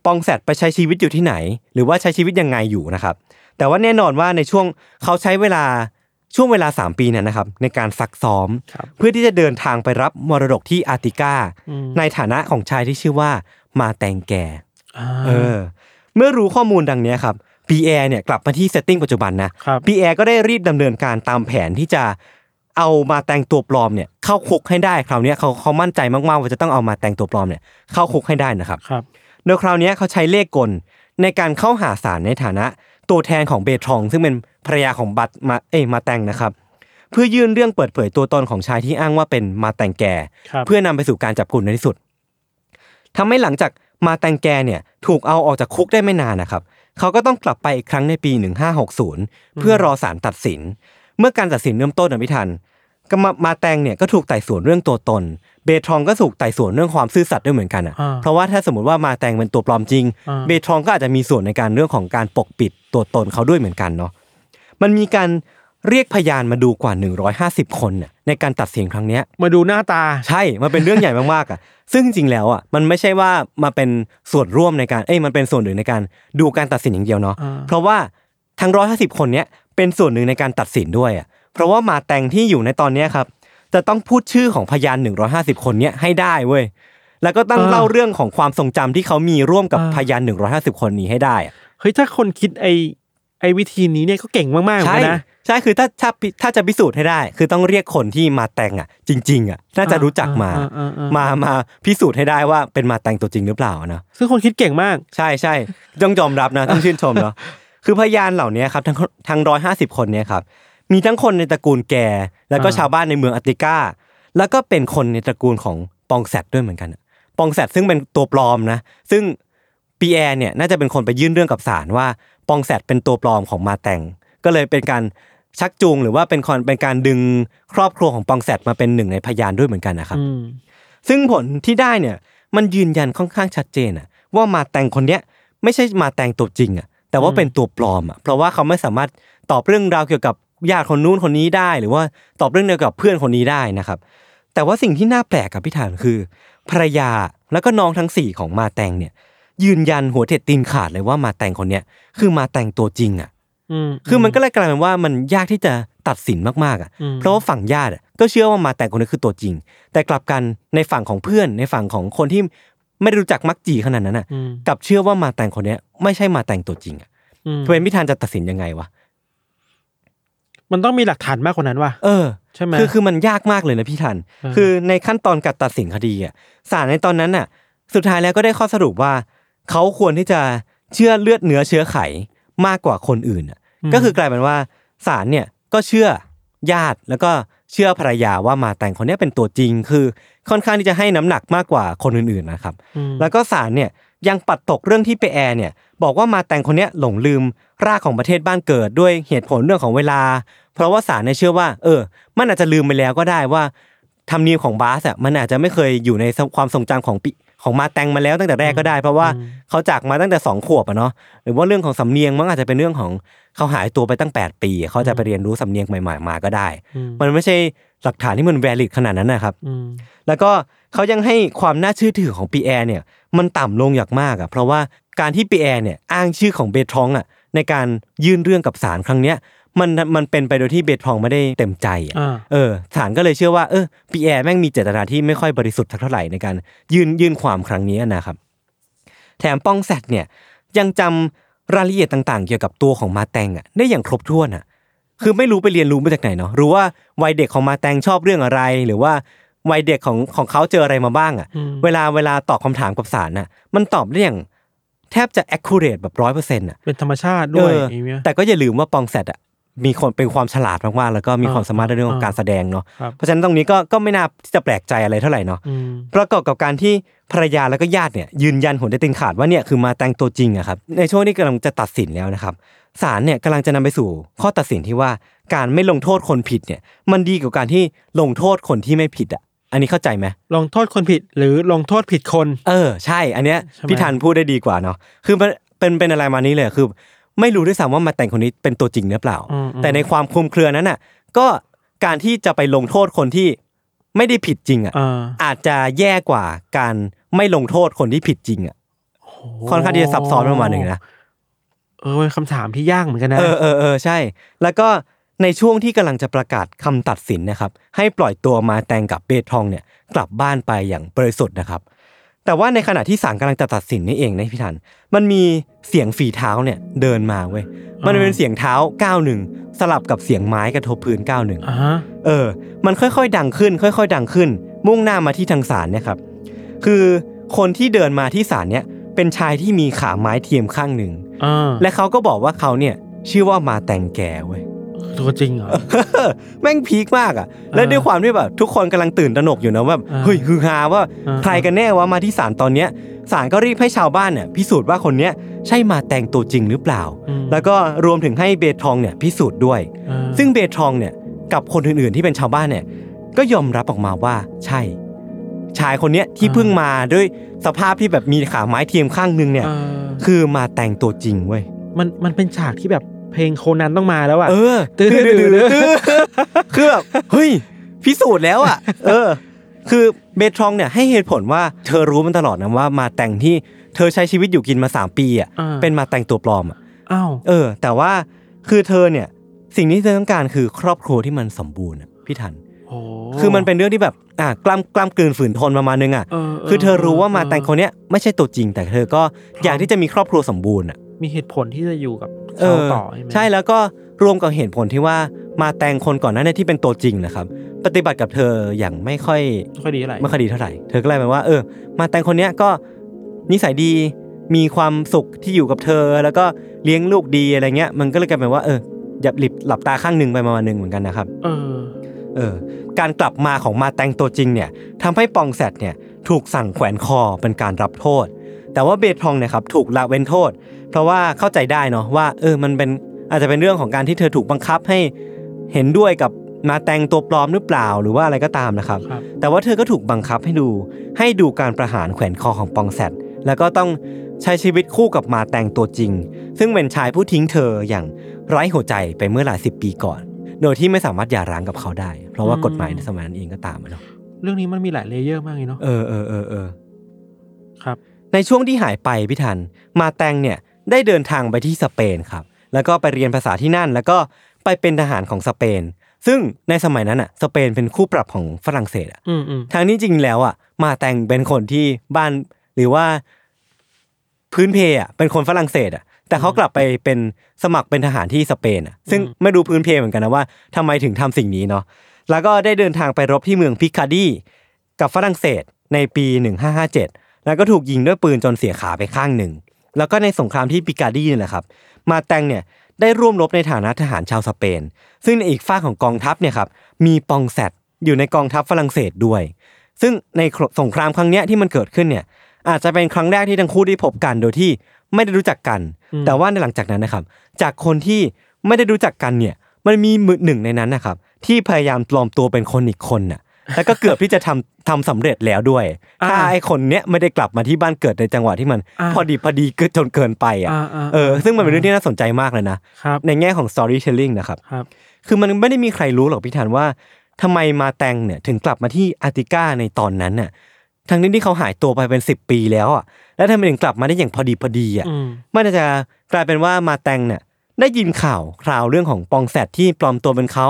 ปองแซดไปใช้ชีวิตอยู่ที่ไหน หรือว่าใช้ชีวิตยังไงอยู่นะครับแต่ว่าแน่นอนว่าในช่วงเขาใช้เวลา ช่วงเวลา 3 ปีเนี่ยนะครับในการซักซ้อมครับเพื่อที่จะเดินทางไปรับมรดกที่อาร์ติกาอืมในฐานะของชายที่ชื่อว่ามาแตงแกอ่าเออ เมื่อรู้ข้อมูลดังเนี้ยครับปีแอร์เนี่ยกลับมาที่ setting ปัจจุบันนะครับปีแอร์ก็ได้รีบดำเนินการตามแผนที่จะเอามาแตงตัวปลอมเนี่ยเข้าคุกให้ได้คราวเนี้ยเขาเขามั่นใจมากๆว่าจะต้องเอามาแตงตัวปลอมเนี่ยเข้าคุกให้ได้นะครับครับโดยคราวเนี้ยเขาใช้เล่ห์กลในการเข้าหาศาลในฐานะ ตัวแทนของเบทรอง ซึ่งเป็นภรรยาของบัตมาเอ้ยมาแตงนะครับ เพื่อยื่นเรื่องเปิดเผยตัวตนของชายที่อ้างว่าเป็นมาแต่งแก่ครับเพื่อนำไปสู่การจับกลุ่มในที่สุดทำให้หลังจากมาแตงแกเนี่ยถูกเอาออกจากคุกได้ไม่นานนะครับเขาก็ต้องกลับไปอีกครั้งในปี 1560 เพื่อรอศาลตัดสิน เมื่อการตัดสินเริ่มต้นนะพี่ทัน ก็มามาแตงเนี่ยก็ถูกไต่สวนเรื่องตัวตน เบทรองก็ถูกไต่สวนเรื่องความซื่อสัตย์ด้วยเหมือนกันอะอ่าเพราะว่าถ้าสมมติว่ามาแตงเป็นตัวปลอมจริงอ่าเบทรองก็อาจจะมีส่วนในการเรื่องของการปกปิดตัวตนเขาด้วยเหมือนกันเนาะมันมีการเรียกพยานมาดูกว่า 150 คนน่ะในการตัดสินครั้งเนี้ยมาดูหน้าตาใช่มันเป็นเรื่องใหญ่มากๆอะซึ่งจริงๆแล้วอะมันไม่ใช่ว่ามาเป็นส่วนร่วมในการเอ้ยมันเป็นส่วนหนึ่งในการดูการตัดสินอย่างเดียวเนาะอ่าเพราะว่าทั้งร้อยห้าสิบคนเนี้ยเป็นส่วนหนึ่งในการตัดสินด้วยอะ เพราะว่ามาแต่งที่อยู่ในตอนเนี้ยครับจะต้องพูดชื่อของพยาน 150 คนเนี้ยให้ได้เว้ยแล้วก็ต้องเล่าเรื่องของความทรงจำที่เขามีร่วมกับพยาน 150 คนนี้ให้ได้อะเฮ้ยถ้าคนคิดไอไอ้วิธีนี้เนี่ยก็เก่งมากๆเหมือนใช่กันนะใช่คือถ้าถ้าถ้าจะพิสูจน์ให้ได้ คือต้องเรียกคนที่มาแต่งอะ จริง ๆ อะน่าจะรู้จักมาอ่อ่อ่อ่มามาพิสูจน์ให้ได้ว่าเป็นมาแต่งตัวจริงหรือเปล่านะซึ่งคนคิดเก่งมาก ใช่ใช่ต้องยอมรับนะต้องชื่นชมเนาะคือพยานเหล่านี้ครับทั้งทั้งร้อยห้าสิบคนเนี่ยครับ มีทั้งคนในตระกูลแกแล้วก็อ่าชาวบ้านในเมืองอัตติก้า แล้วก็เป็นคนในตระกูลของปองแซดด้วยเหมือนกันอะปองแซดซึ่งเป็นตัวปลอมนะ ซึ่งปีแอร์เนี่ยน่าจะเป็นคนไปยื่นเรื่องกับศาลว่าปองแซดเป็นตัวปลอมของมาแต่งก็เลยเป็นการชักจูงหรือว่าเป็นคนเป็นการดึงครอบครัวของปองแซดมาเป็นหนึ่งในพยานด้วยเหมือนกันนะครับอืมซึ่งผลที่ได้เนี่ย มันยืนยันค่อนข้างชัดเจนอะว่ามาแตงคนเนี้ยไม่ใช่มาแตงตัวจริงอะแต่ว่าเป็นตัวปลอมอะเพราะว่าเขาไม่สามารถตอบเรื่องราวเกี่ยวกับ ญาติคนนู้นคนนี้ได้ หรือว่าตอบเรื่องเกี่ยวกับเพื่อนคนนี้ได้นะครับ แต่ว่าสิ่งที่น่าแปลกกับพี่ฐานคือภรรยาแล้วก็น้องทั้งสี่ของมาแตงเนี่ย ยืนยันหัวเท็ดตีนขาดเลยว่ามาแตงคนเนี้ยคือมาแตงตัวจริงอะอืมคือมันก็เลยกลายเป็นว่ามันยากที่จะตัดสินมากๆอะอืมเพราะว่าฝั่งญาติอะก็เชื่อว่ามาแต่คนนี้คือตัวจริง แต่กลับกันในฝั่งของเพื่อนในฝั่งของคนที่ไม่ได้รู้จักมักจีขนาดนั้นอะอืมกลับเชื่อว่ามาแต่งคนเนี้ยไม่ใช่มาแต่งตัวจริงอะอืมเป็นพิธานจะตัดสินยังไงวะ มันต้องมีหลักฐานมากกว่านั้นว่ะ เออใช่ไหมคือคือมันยากมากเลยนะพี่ทันเออคือในขั้นตอนการตัดสินคดีอะศาลในตอนนั้นน่ะ สุดท้ายแล้วก็ได้ข้อสรุปว่า เขาควรที่จะเชื่อเลือดเนื้อเชื้อไขมากกว่าคนอื่นอะ ก็คือกลายเป็นว่าศาลเนี่ยก็เชื่อญาติแล้วก็เชื่อภรรยาว่ามาแต่งคนเนี้ยเป็นตัวจริง คือค่อนข้างที่จะให้น้ำหนักมากกว่าคนอื่นๆนะครับมแล้วก็ศาลเนี่ย ยังปัดตกเรื่องที่เปแอร์เนี่ยบอกว่ามาแต่งคนเนี้ยหลงลืมรากของประเทศบ้านเกิดด้วยเหตุผลเรื่องของเวลา เพราะว่าศาลเนี่ยเชื่อว่า เออ มันอาจจะลืมไปแล้วก็ได้ว่าธรรมเนียมของบาสอะมันอาจจะไม่เคยอยู่ในความทรงจำของปิของมาแต่งมาแล้วตั้งแต่แรกก็ได้ เพราะว่าเขาจากมาตั้งแต่สองขวบอะเนาะหรือว่าเรื่องของสำเนียงมันอาจจะเป็นเรื่องของเขาหายตัวไปตั้ง 8 ปี เขาจะไปเรียนรู้สำเนียงใหม่ ๆ มาก็ได้อืมมันไม่ใช่หลักฐานที่มันแวลิดขนาดนั้นนะครับอืมแล้วก็เขายังให้ความน่าเชื่อถือของปีแอร์เนี่ย มันต่ำลงอย่างมากอะเพราะว่าการที่ปีแอร์เนี่ยอ้างชื่อของเบทรองอะในการยื่นเรื่องกับศาลครั้งเนี้ยมันมันเป็นไปโดยที่เบทรองไม่ได้เต็มใจอะอ่าเออศาลก็เลยเชื่อว่าเออปีแอร์แม่งมีเจตนาที่ไม่ค่อยบริสุทธิ์สักเท่าไหร่ในการยื่นยื่นความครั้งนี้นะครับ แถมป้องแซดเนี่ยยังจำรายละเอียดต่างๆ เกี่ยวกับตัวของมาแตงอะได้อย่างครบถ้วนอะ คือไม่รู้ไปเรียนรู้มาจากไหนเนาะรู้ว่าวัยเด็กของมาแตงชอบเรื่องอะไร หรือว่า วัยเด็กของของเขาเจออะไรมาบ้างอะอืมเวลาเวลาตอบคำถามกับศาลน่ะ มันตอบได้อย่างแทบจะ accurate แบบร้อยเปอร์เซ็นต์อะ เป็นธรรมชาติด้วยเอออย่างเงี้ยแต่ก็อย่าลืมว่าปองแซดอะมีคนเป็นความฉลาดมากๆ แล้วก็มีความสามารถในเรื่องของอ่าการแสดงเนาะครับเพราะฉะนั้นตรงนี้ก็ก็ไม่น่าที่จะแปลกใจอะไรเท่าไหร่เนาะอืมประกอบกับการที่ภรรยาแล้วก็ญาติเนี่ยยืนยันหัวได้ตินขาดว่าเนี่ยคือมาแต่งตัวจริงอะครับ ในช่วงที่กำลังจะตัดสินแล้วนะครับศาลเนี่ยกำลังจะนำไปสู่ข้อตัดสินที่ว่าการไม่ลงโทษคนผิดเนี่ยมันดีกว่าการที่ลงโทษคนที่ไม่ผิดอะ อันนี้เข้าใจไหมลงโทษคนผิดหรือลงโทษผิดคน เออ ใช่ อันเนี้ยใช่ไหมพี่ธันพูดได้ดีกว่าเนาะคือมันเป็นเป็นอะไรมานี้เลยคือ ไม่รู้ด้วยซ้ำว่ามาแต่งคนนี้เป็นตัวจริงหรือเปล่าอืมอืมแต่ในความคลุมเครือนั้นน่ะ ก็การที่จะไปลงโทษคนที่ไม่ได้ผิดจริงอะอ่าอาจจะแย่กว่าการไม่ลงโทษคนที่ผิดจริงอะค่อนข้างที่จะซับซ้อนประมาณหนึ่งนะเออเป็นคำถามที่ยากเหมือนกันนะเออเออเออใช่ แล้วก็ ในช่วงที่กำลังจะประกาศคำตัดสินนะครับ ให้ปล่อยตัวมาแตงกับเบทองเนี่ยกลับบ้านไปอย่างบริสุทธิ์นะครับ แต่ว่าในขณะที่ศาลกำลังจะตัดสินนี่เองนะพี่ทัน มันมีเสียงฝีเท้าเนี่ยเดินมาเว้ย มันเป็นเสียงเท้าก้าวหนึ่งสลับกับเสียงไม้กระทบพื้นก้าวหนึ่งอ่าฮะเออ มันค่อยๆ ดังขึ้น ค่อย ๆ ดังขึ้น มุ่งหน้ามาที่ทางศาลเนี่ยครับ คือคนที่เดินมาที่ศาลเนี่ยเป็นชายที่มีขาไม้เทียมข้างหนึ่งอ่าและเขาก็บอกว่าเขาเนี่ยชื่อว่ามาแต่งแกเว้ย ตัวจริงเหรอแม่งพีคมากอะ แล้วด้วยความที่แบบทุกคนกำลังตื่นตระหนกอยู่นะว่าอ่าเฮ้ยคือฮาว่าอ่าใครกันแน่ว่ามาที่ศาลตอนเนี้ยศาลก็รีบให้ชาวบ้านเนี่ยพิสูจน์ว่าคนเนี้ยใช่มาแต่งตัวจริงหรือเปล่าอืมแล้วก็รวมถึงให้เบทองเนี่ยพิสูจน์ด้วยอ่าซึ่งเบทองเนี่ยกับคนอื่นๆที่เป็นชาวบ้านเนี่ยก็ยอมรับออกมาว่าใช่ ชายคนเนี้ยที่เพิ่งมาด้วยสภาพที่แบบมีขาไม้เทียมข้างหนึงเนี่ยอ่าคือมาแต่งตัวจริงเว้ยมันมันเป็นฉากที่แบบ เพลงโคนันต้องมาแล้วอะเออตื้อตื้อตื้อตื้อคือแบบเฮ้ยพิสูจน์แล้วอะ เออ คือเบทรองเนี่ยให้เหตุผลว่าเธอรู้มันตลอดนะว่ามาแต่งที่เธอใช้ชีวิตอยู่กินมาสามปีอะอ่าเป็นมาแต่งตัวปลอมอะอ้าวเออ แต่ว่าคือเธอเนี่ย สิ่งที่เธอต้องการคือครอบครัวที่มันสมบูรณ์อะพี่ทันโอ้คือมันเป็นเรื่องที่แบบอะกล้ามกล้ามกลืนฝืนทนประมาณนึงอะเออคือเธอรู้ว่ามาแต่งคนเนี้ยไม่ใช่ตัวจริง แต่เธอก็อยากที่จะมีครอบครัวสมบูรณ์อะ มีเหตุผลที่จะอยู่กับเอเขาอต่อใช่ไหมใช่แล้วก็รวมกับเหตุผลที่ว่ามาแตงคนก่อนหน้านี้ที่เป็นตัวจริงนะครับ ปฏิบัติกับเธออย่างไม่ค่อยไม่ค่อยดีเท่าไหร่ไม่ค่อยดีเท่าไหร่เธอก็เลยแบบว่าเออ มาแตงคนเนี้ยก็นิสัยดีมีความสุขที่อยู่กับเธอ แล้วก็เลี้ยงลูกดีอะไรเงี้ย มันก็เลยกลายเป็นว่าเอออย่าหลิบหลับตาข้างหนึ่งไปประมาณหนึ่งเหมือนกันนะครับ เออ เออ การกลับมาของมาแตงตัวจริงเนี่ยทำให้ปองแซดเนี่ยถูกสั่งแขวนคอเป็นการรับโทษ แต่ว่าเบทองเนี่ยครับถูกละเว้นโทษ เพราะว่าเข้าใจได้เนาะว่าเออมันเป็นอาจจะเป็นเรื่องของการที่เธอถูกบังคับให้เห็นด้วยกับมาแตงตัวปลอมหรือเปล่าหรือว่าอะไรก็ตามนะครับครับ แต่ว่าเธอก็ถูกบังคับให้ดู ให้ดูการประหารแขวนคอของปองแซดแล้วก็ต้องใช้ชีวิตคู่กับมาแตงตัวจริง ซึ่งเป็นชายผู้ทิ้งเธออย่างไร้หัวใจไปเมื่อหลายสิบปีก่อน โดยที่ไม่สามารถหย่าร้างกับเขาได้ เพราะว่ากฎหมายในสมัยนั้นเองก็ตามอะเนาะเรื่องนี้มันมีหลาย layer มากเลยเนาะเออเออเออเออครับ ในช่วงที่หายไปพี่ทัน มาแตงเนี่ยได้เดินทางไปที่สเปนครับ แล้วก็ไปเรียนภาษาที่นั่น แล้วก็ไปเป็นทหารของสเปน ซึ่งในสมัยนั้นอะสเปนเป็นคู่ปรับของฝรั่งเศสอะอืมอืมทางนี้จริงแล้วอะมาแตงเป็นคนที่บ้านหรือว่าพื้นเพอะเป็นคนฝรั่งเศสอะแต่เขากลับไปเป็นสมัครเป็นทหารที่สเปนอะซึ่งไม่รู้พื้นเพเหมือนกันนะว่าทำไมถึงทำสิ่งนี้เนาะแล้วก็ได้เดินทางไปรบที่เมืองพิคาร์ดีกับฝรั่งเศสในปี 1557 แล้วก็ถูกยิงด้วยปืนจนเสียขาไปข้างหนึ่ง แล้วก็ในสงครามที่พิคาร์ดีนี่แหละครับ มาแตงเนี่ยได้ร่วมรบในฐานะทหารชาวสเปน ซึ่งในอีกฝ้ากของกองทัพเนี่ยครับมีปองแซดอยู่ในกองทัพฝรั่งเศสด้วย ซึ่งในสงครามครั้งเนี้ยที่มันเกิดขึ้นเนี่ยอาจจะเป็นครั้งแรกที่ทั้งคู่ได้พบกันโดยที่ไม่ได้รู้จักกัน แต่ว่าในหลังจากนั้นนะครับ จากคนที่ไม่ได้รู้จักกันเนี่ยมันมีมือหนึ่งในนั้นนะครับที่พยายามปลอมตัวเป็นคนอีกคนน่ะ แล้วก็เกือบที่จะทำทำสำเร็จแล้วด้วย ถ้าไอ้คนเนี้ยไม่ได้กลับมาที่บ้านเกิดในจังหวะที่มัน พอดีพอดีเกินจนเกินไปอะอ่าอ่าเออซึ่งมันเป็นเรื่องที่น่าสนใจมากเลยนะครับในแง่ของ storytelling นะครับครับคือมันไม่ได้มีใครรู้หรอกพี่ธันว่าทำไมมาแตงเนี่ยถึงกลับมาที่อาร์ติก้าในตอนนั้นน่ะทั้งนี้ที่เขาหายตัวไปเป็นสิบปีแล้วอะแล้วทำไมถึงกลับมาได้อย่างพอดีพอดีอะอืมมันอาจจะกลายเป็นว่ามาแตงเนี่ย ได้ยินข่าวคราวเรื่องของปองแซดที่ปลอมตัวเป็นเขา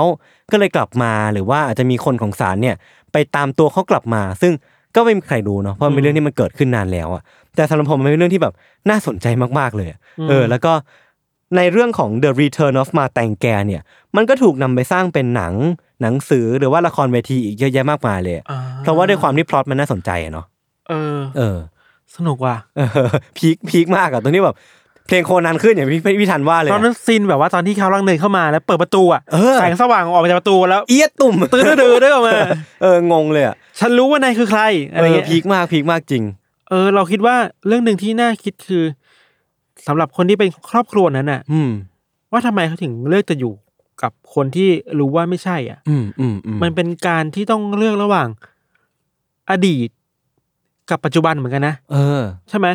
ก็เลยกลับมาหรือว่าอาจจะมีคนของศาลเนี่ยไปตามตัวเขากลับมา ซึ่งก็ไม่มีใครรู้เนาะเพราะมันเป็นเรื่องที่มันเกิดขึ้นนานแล้วอะแต่สำหรับผมมันเป็นเรื่องที่แบบน่าสนใจมากๆเลยอะเออ แล้วก็ในเรื่องของ The Return of มาแตงแกเนี่ยมันก็ถูกนำไปสร้างเป็นหนังหนังสือหรือว่าละครเวทีอีกเยอะแยะมากมายเลยอ่าเพราะว่าด้วยความที่พล็อตมันน่าสนใจอะเนาะเออ เออ สนุกว่ะเออพีคพีคมากอะตรงนี้แบบ เพลงโคนันขึ้นอย่างพี่พี่พี่ทันว่าเลยตอะอนนั้นซีนแบบว่าตอนที่เขาลังเดินเข้ามาแล้วเปิดประตูอะเออแสงสว่างออกมาจากประตูแล้วเอียดตุ่มตื้อดื้อๆด้วยออกมาเอองงเลยอะฉันรู้ว่านายคือใครอะไรเออเงี้ยพีคมากพีคมากจริง เออ เราคิดว่าเรื่องหนึ่งที่น่าคิดคือสำหรับคนที่เป็นครอบครัวนั้นน่ะ อืม ว่าทำไมเขาถึงเลือกจะอยู่กับคนที่รู้ว่าไม่ใช่ อะอืมอืมอืมมันเป็นการที่ต้องเลือกระหว่าง อดีตกับปัจจุบันเหมือนกันนะเออ ใช่ไหม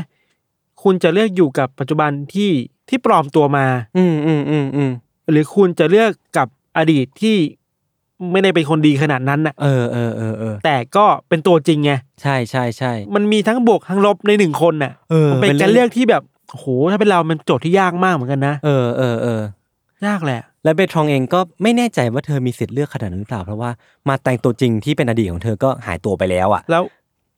คุณจะเลือกอยู่กับปัจจุบันที่ที่ปลอมตัวมา อืมอืมอืมอืมหรือคุณจะเลือกกับอดีตที่ไม่ได้เป็นคนดีขนาดนั้นน่ะ เออเออเออเออแต่ก็เป็นตัวจริงไง ใช่ใช่ใช่ มันมีทั้งบวกทั้งลบในหนึ่งคนน่ะเออมันเป็นเป็นเรื่กาองรเลือกที่แบบโอ้โหถ้าเป็นเรามันโจทย์ที่ยากมากเหมือนกันนะเออเออเออ ยากแหละ และเบทรองเองก็ไม่แน่ใจว่าเธอมีสิทธิ์เลือกขนาดนั้นหรือเปล่า เพราะว่ามาแต่งตัวจริงที่เป็นอดีตของเธอก็หายตัวไปแล้วอะ แล้ว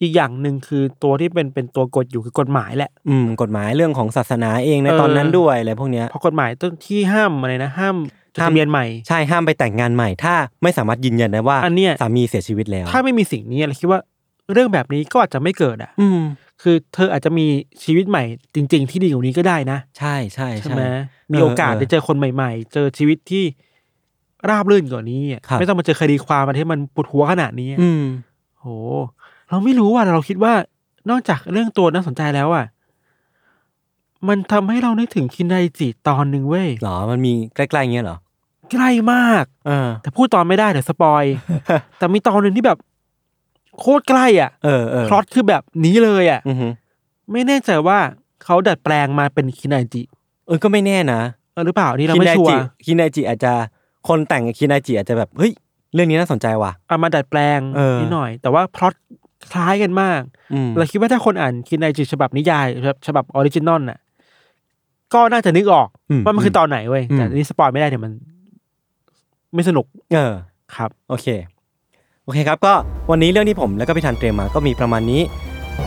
อีกอย่างหนึ่งคือตัวที่เป็นเป็นตัวกฎอยู่คือกฎหมายแหละ อืมกฎหมายเรื่องของศาสนาเองในเออตอนนั้นด้วยอะไรพวกเนี้ยเพราะกฎหมายต้นที่ห้ามอะไรนะห้ามจดห้ามทะเบียนใหม่ใช่ห้ามไปแต่งงานใหม่ ถ้าไม่สามารถยืนยันได้ว่าอันเนี้ยสามีเสียชีวิตแล้ว ถ้าไม่มีสิ่งนี้เราคิดว่าเรื่องแบบนี้ก็อาจจะไม่เกิดอะ อืมคือเธออาจจะมีชีวิตใหม่จริง ๆ ที่ดีกว่านี้ก็ได้นะ ใช่ใช่ใช่ใช่ไหมมีโอกาสเออได้เจอคนใหม่ ๆ เจอชีวิตที่ราบรื่นกว่านี้อะครับไม่ต้องมาเจอคดีความอะไรที่มันปวดหัวขนาดนี้อะอืมโห เราไม่รู้ว่าเราคิดว่านอกจากเรื่องตัวน่าสนใจแล้วอะ มันทำให้เรานึกถึงคินไดจิตอนหนึ่งเว้ยหรอ มันมีใกล้ๆอย่างเงี้ยเหรอ ใกล้มาก เออ แต่พูดตอนไม่ได้เดี๋ยวสปอย แต่มีตอนหนึ่งที่แบบ โคตรใกล้อะ เออเออพล็อตคือแบบนี้เลยอะอือฮึไม่แน่ใจว่าเขาดัดแปลงมาเป็นคินไดจิ เออ ก็ไม่แน่นะเออหรือเปล่านี่เราคิไม่นาชัวจิร์คินาจิอาจจะคนแต่งกับคินาจิอาจจะแบบเฮ้ยเรื่องนี้น่าสนใจว่ะเอามาดัดแปลงเออนิดหน่อย แต่ว่าพล็อต คล้ายกันมากอืมเราคิดว่าถ้าคนอ่านคินไดจิฉบับนิยายฉบับฉบับ original น่ะ ก็น่าจะนึกออกอืมว่ามันคือตอนไหนเว้ยอืมแต่อันนี่ spoil ไม่ได้เดี๋ยวมัน ไม่สนุก เออครับ โอเค โอเคครับ ก็วันนี้เรื่องที่ผมแล้วก็พี่ทันเตรียมมาก็มีประมาณนี้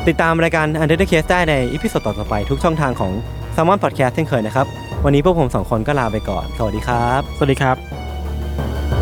ติดตามรายการ Under the Case ได้ใน episode ต่อๆไป ทุกช่องทางของ Salmon Podcast เช่นเคยนะครับ วันนี้พวกผมสองคนก็ลาไปก่อน สวัสดีครับ สวัสดีครับ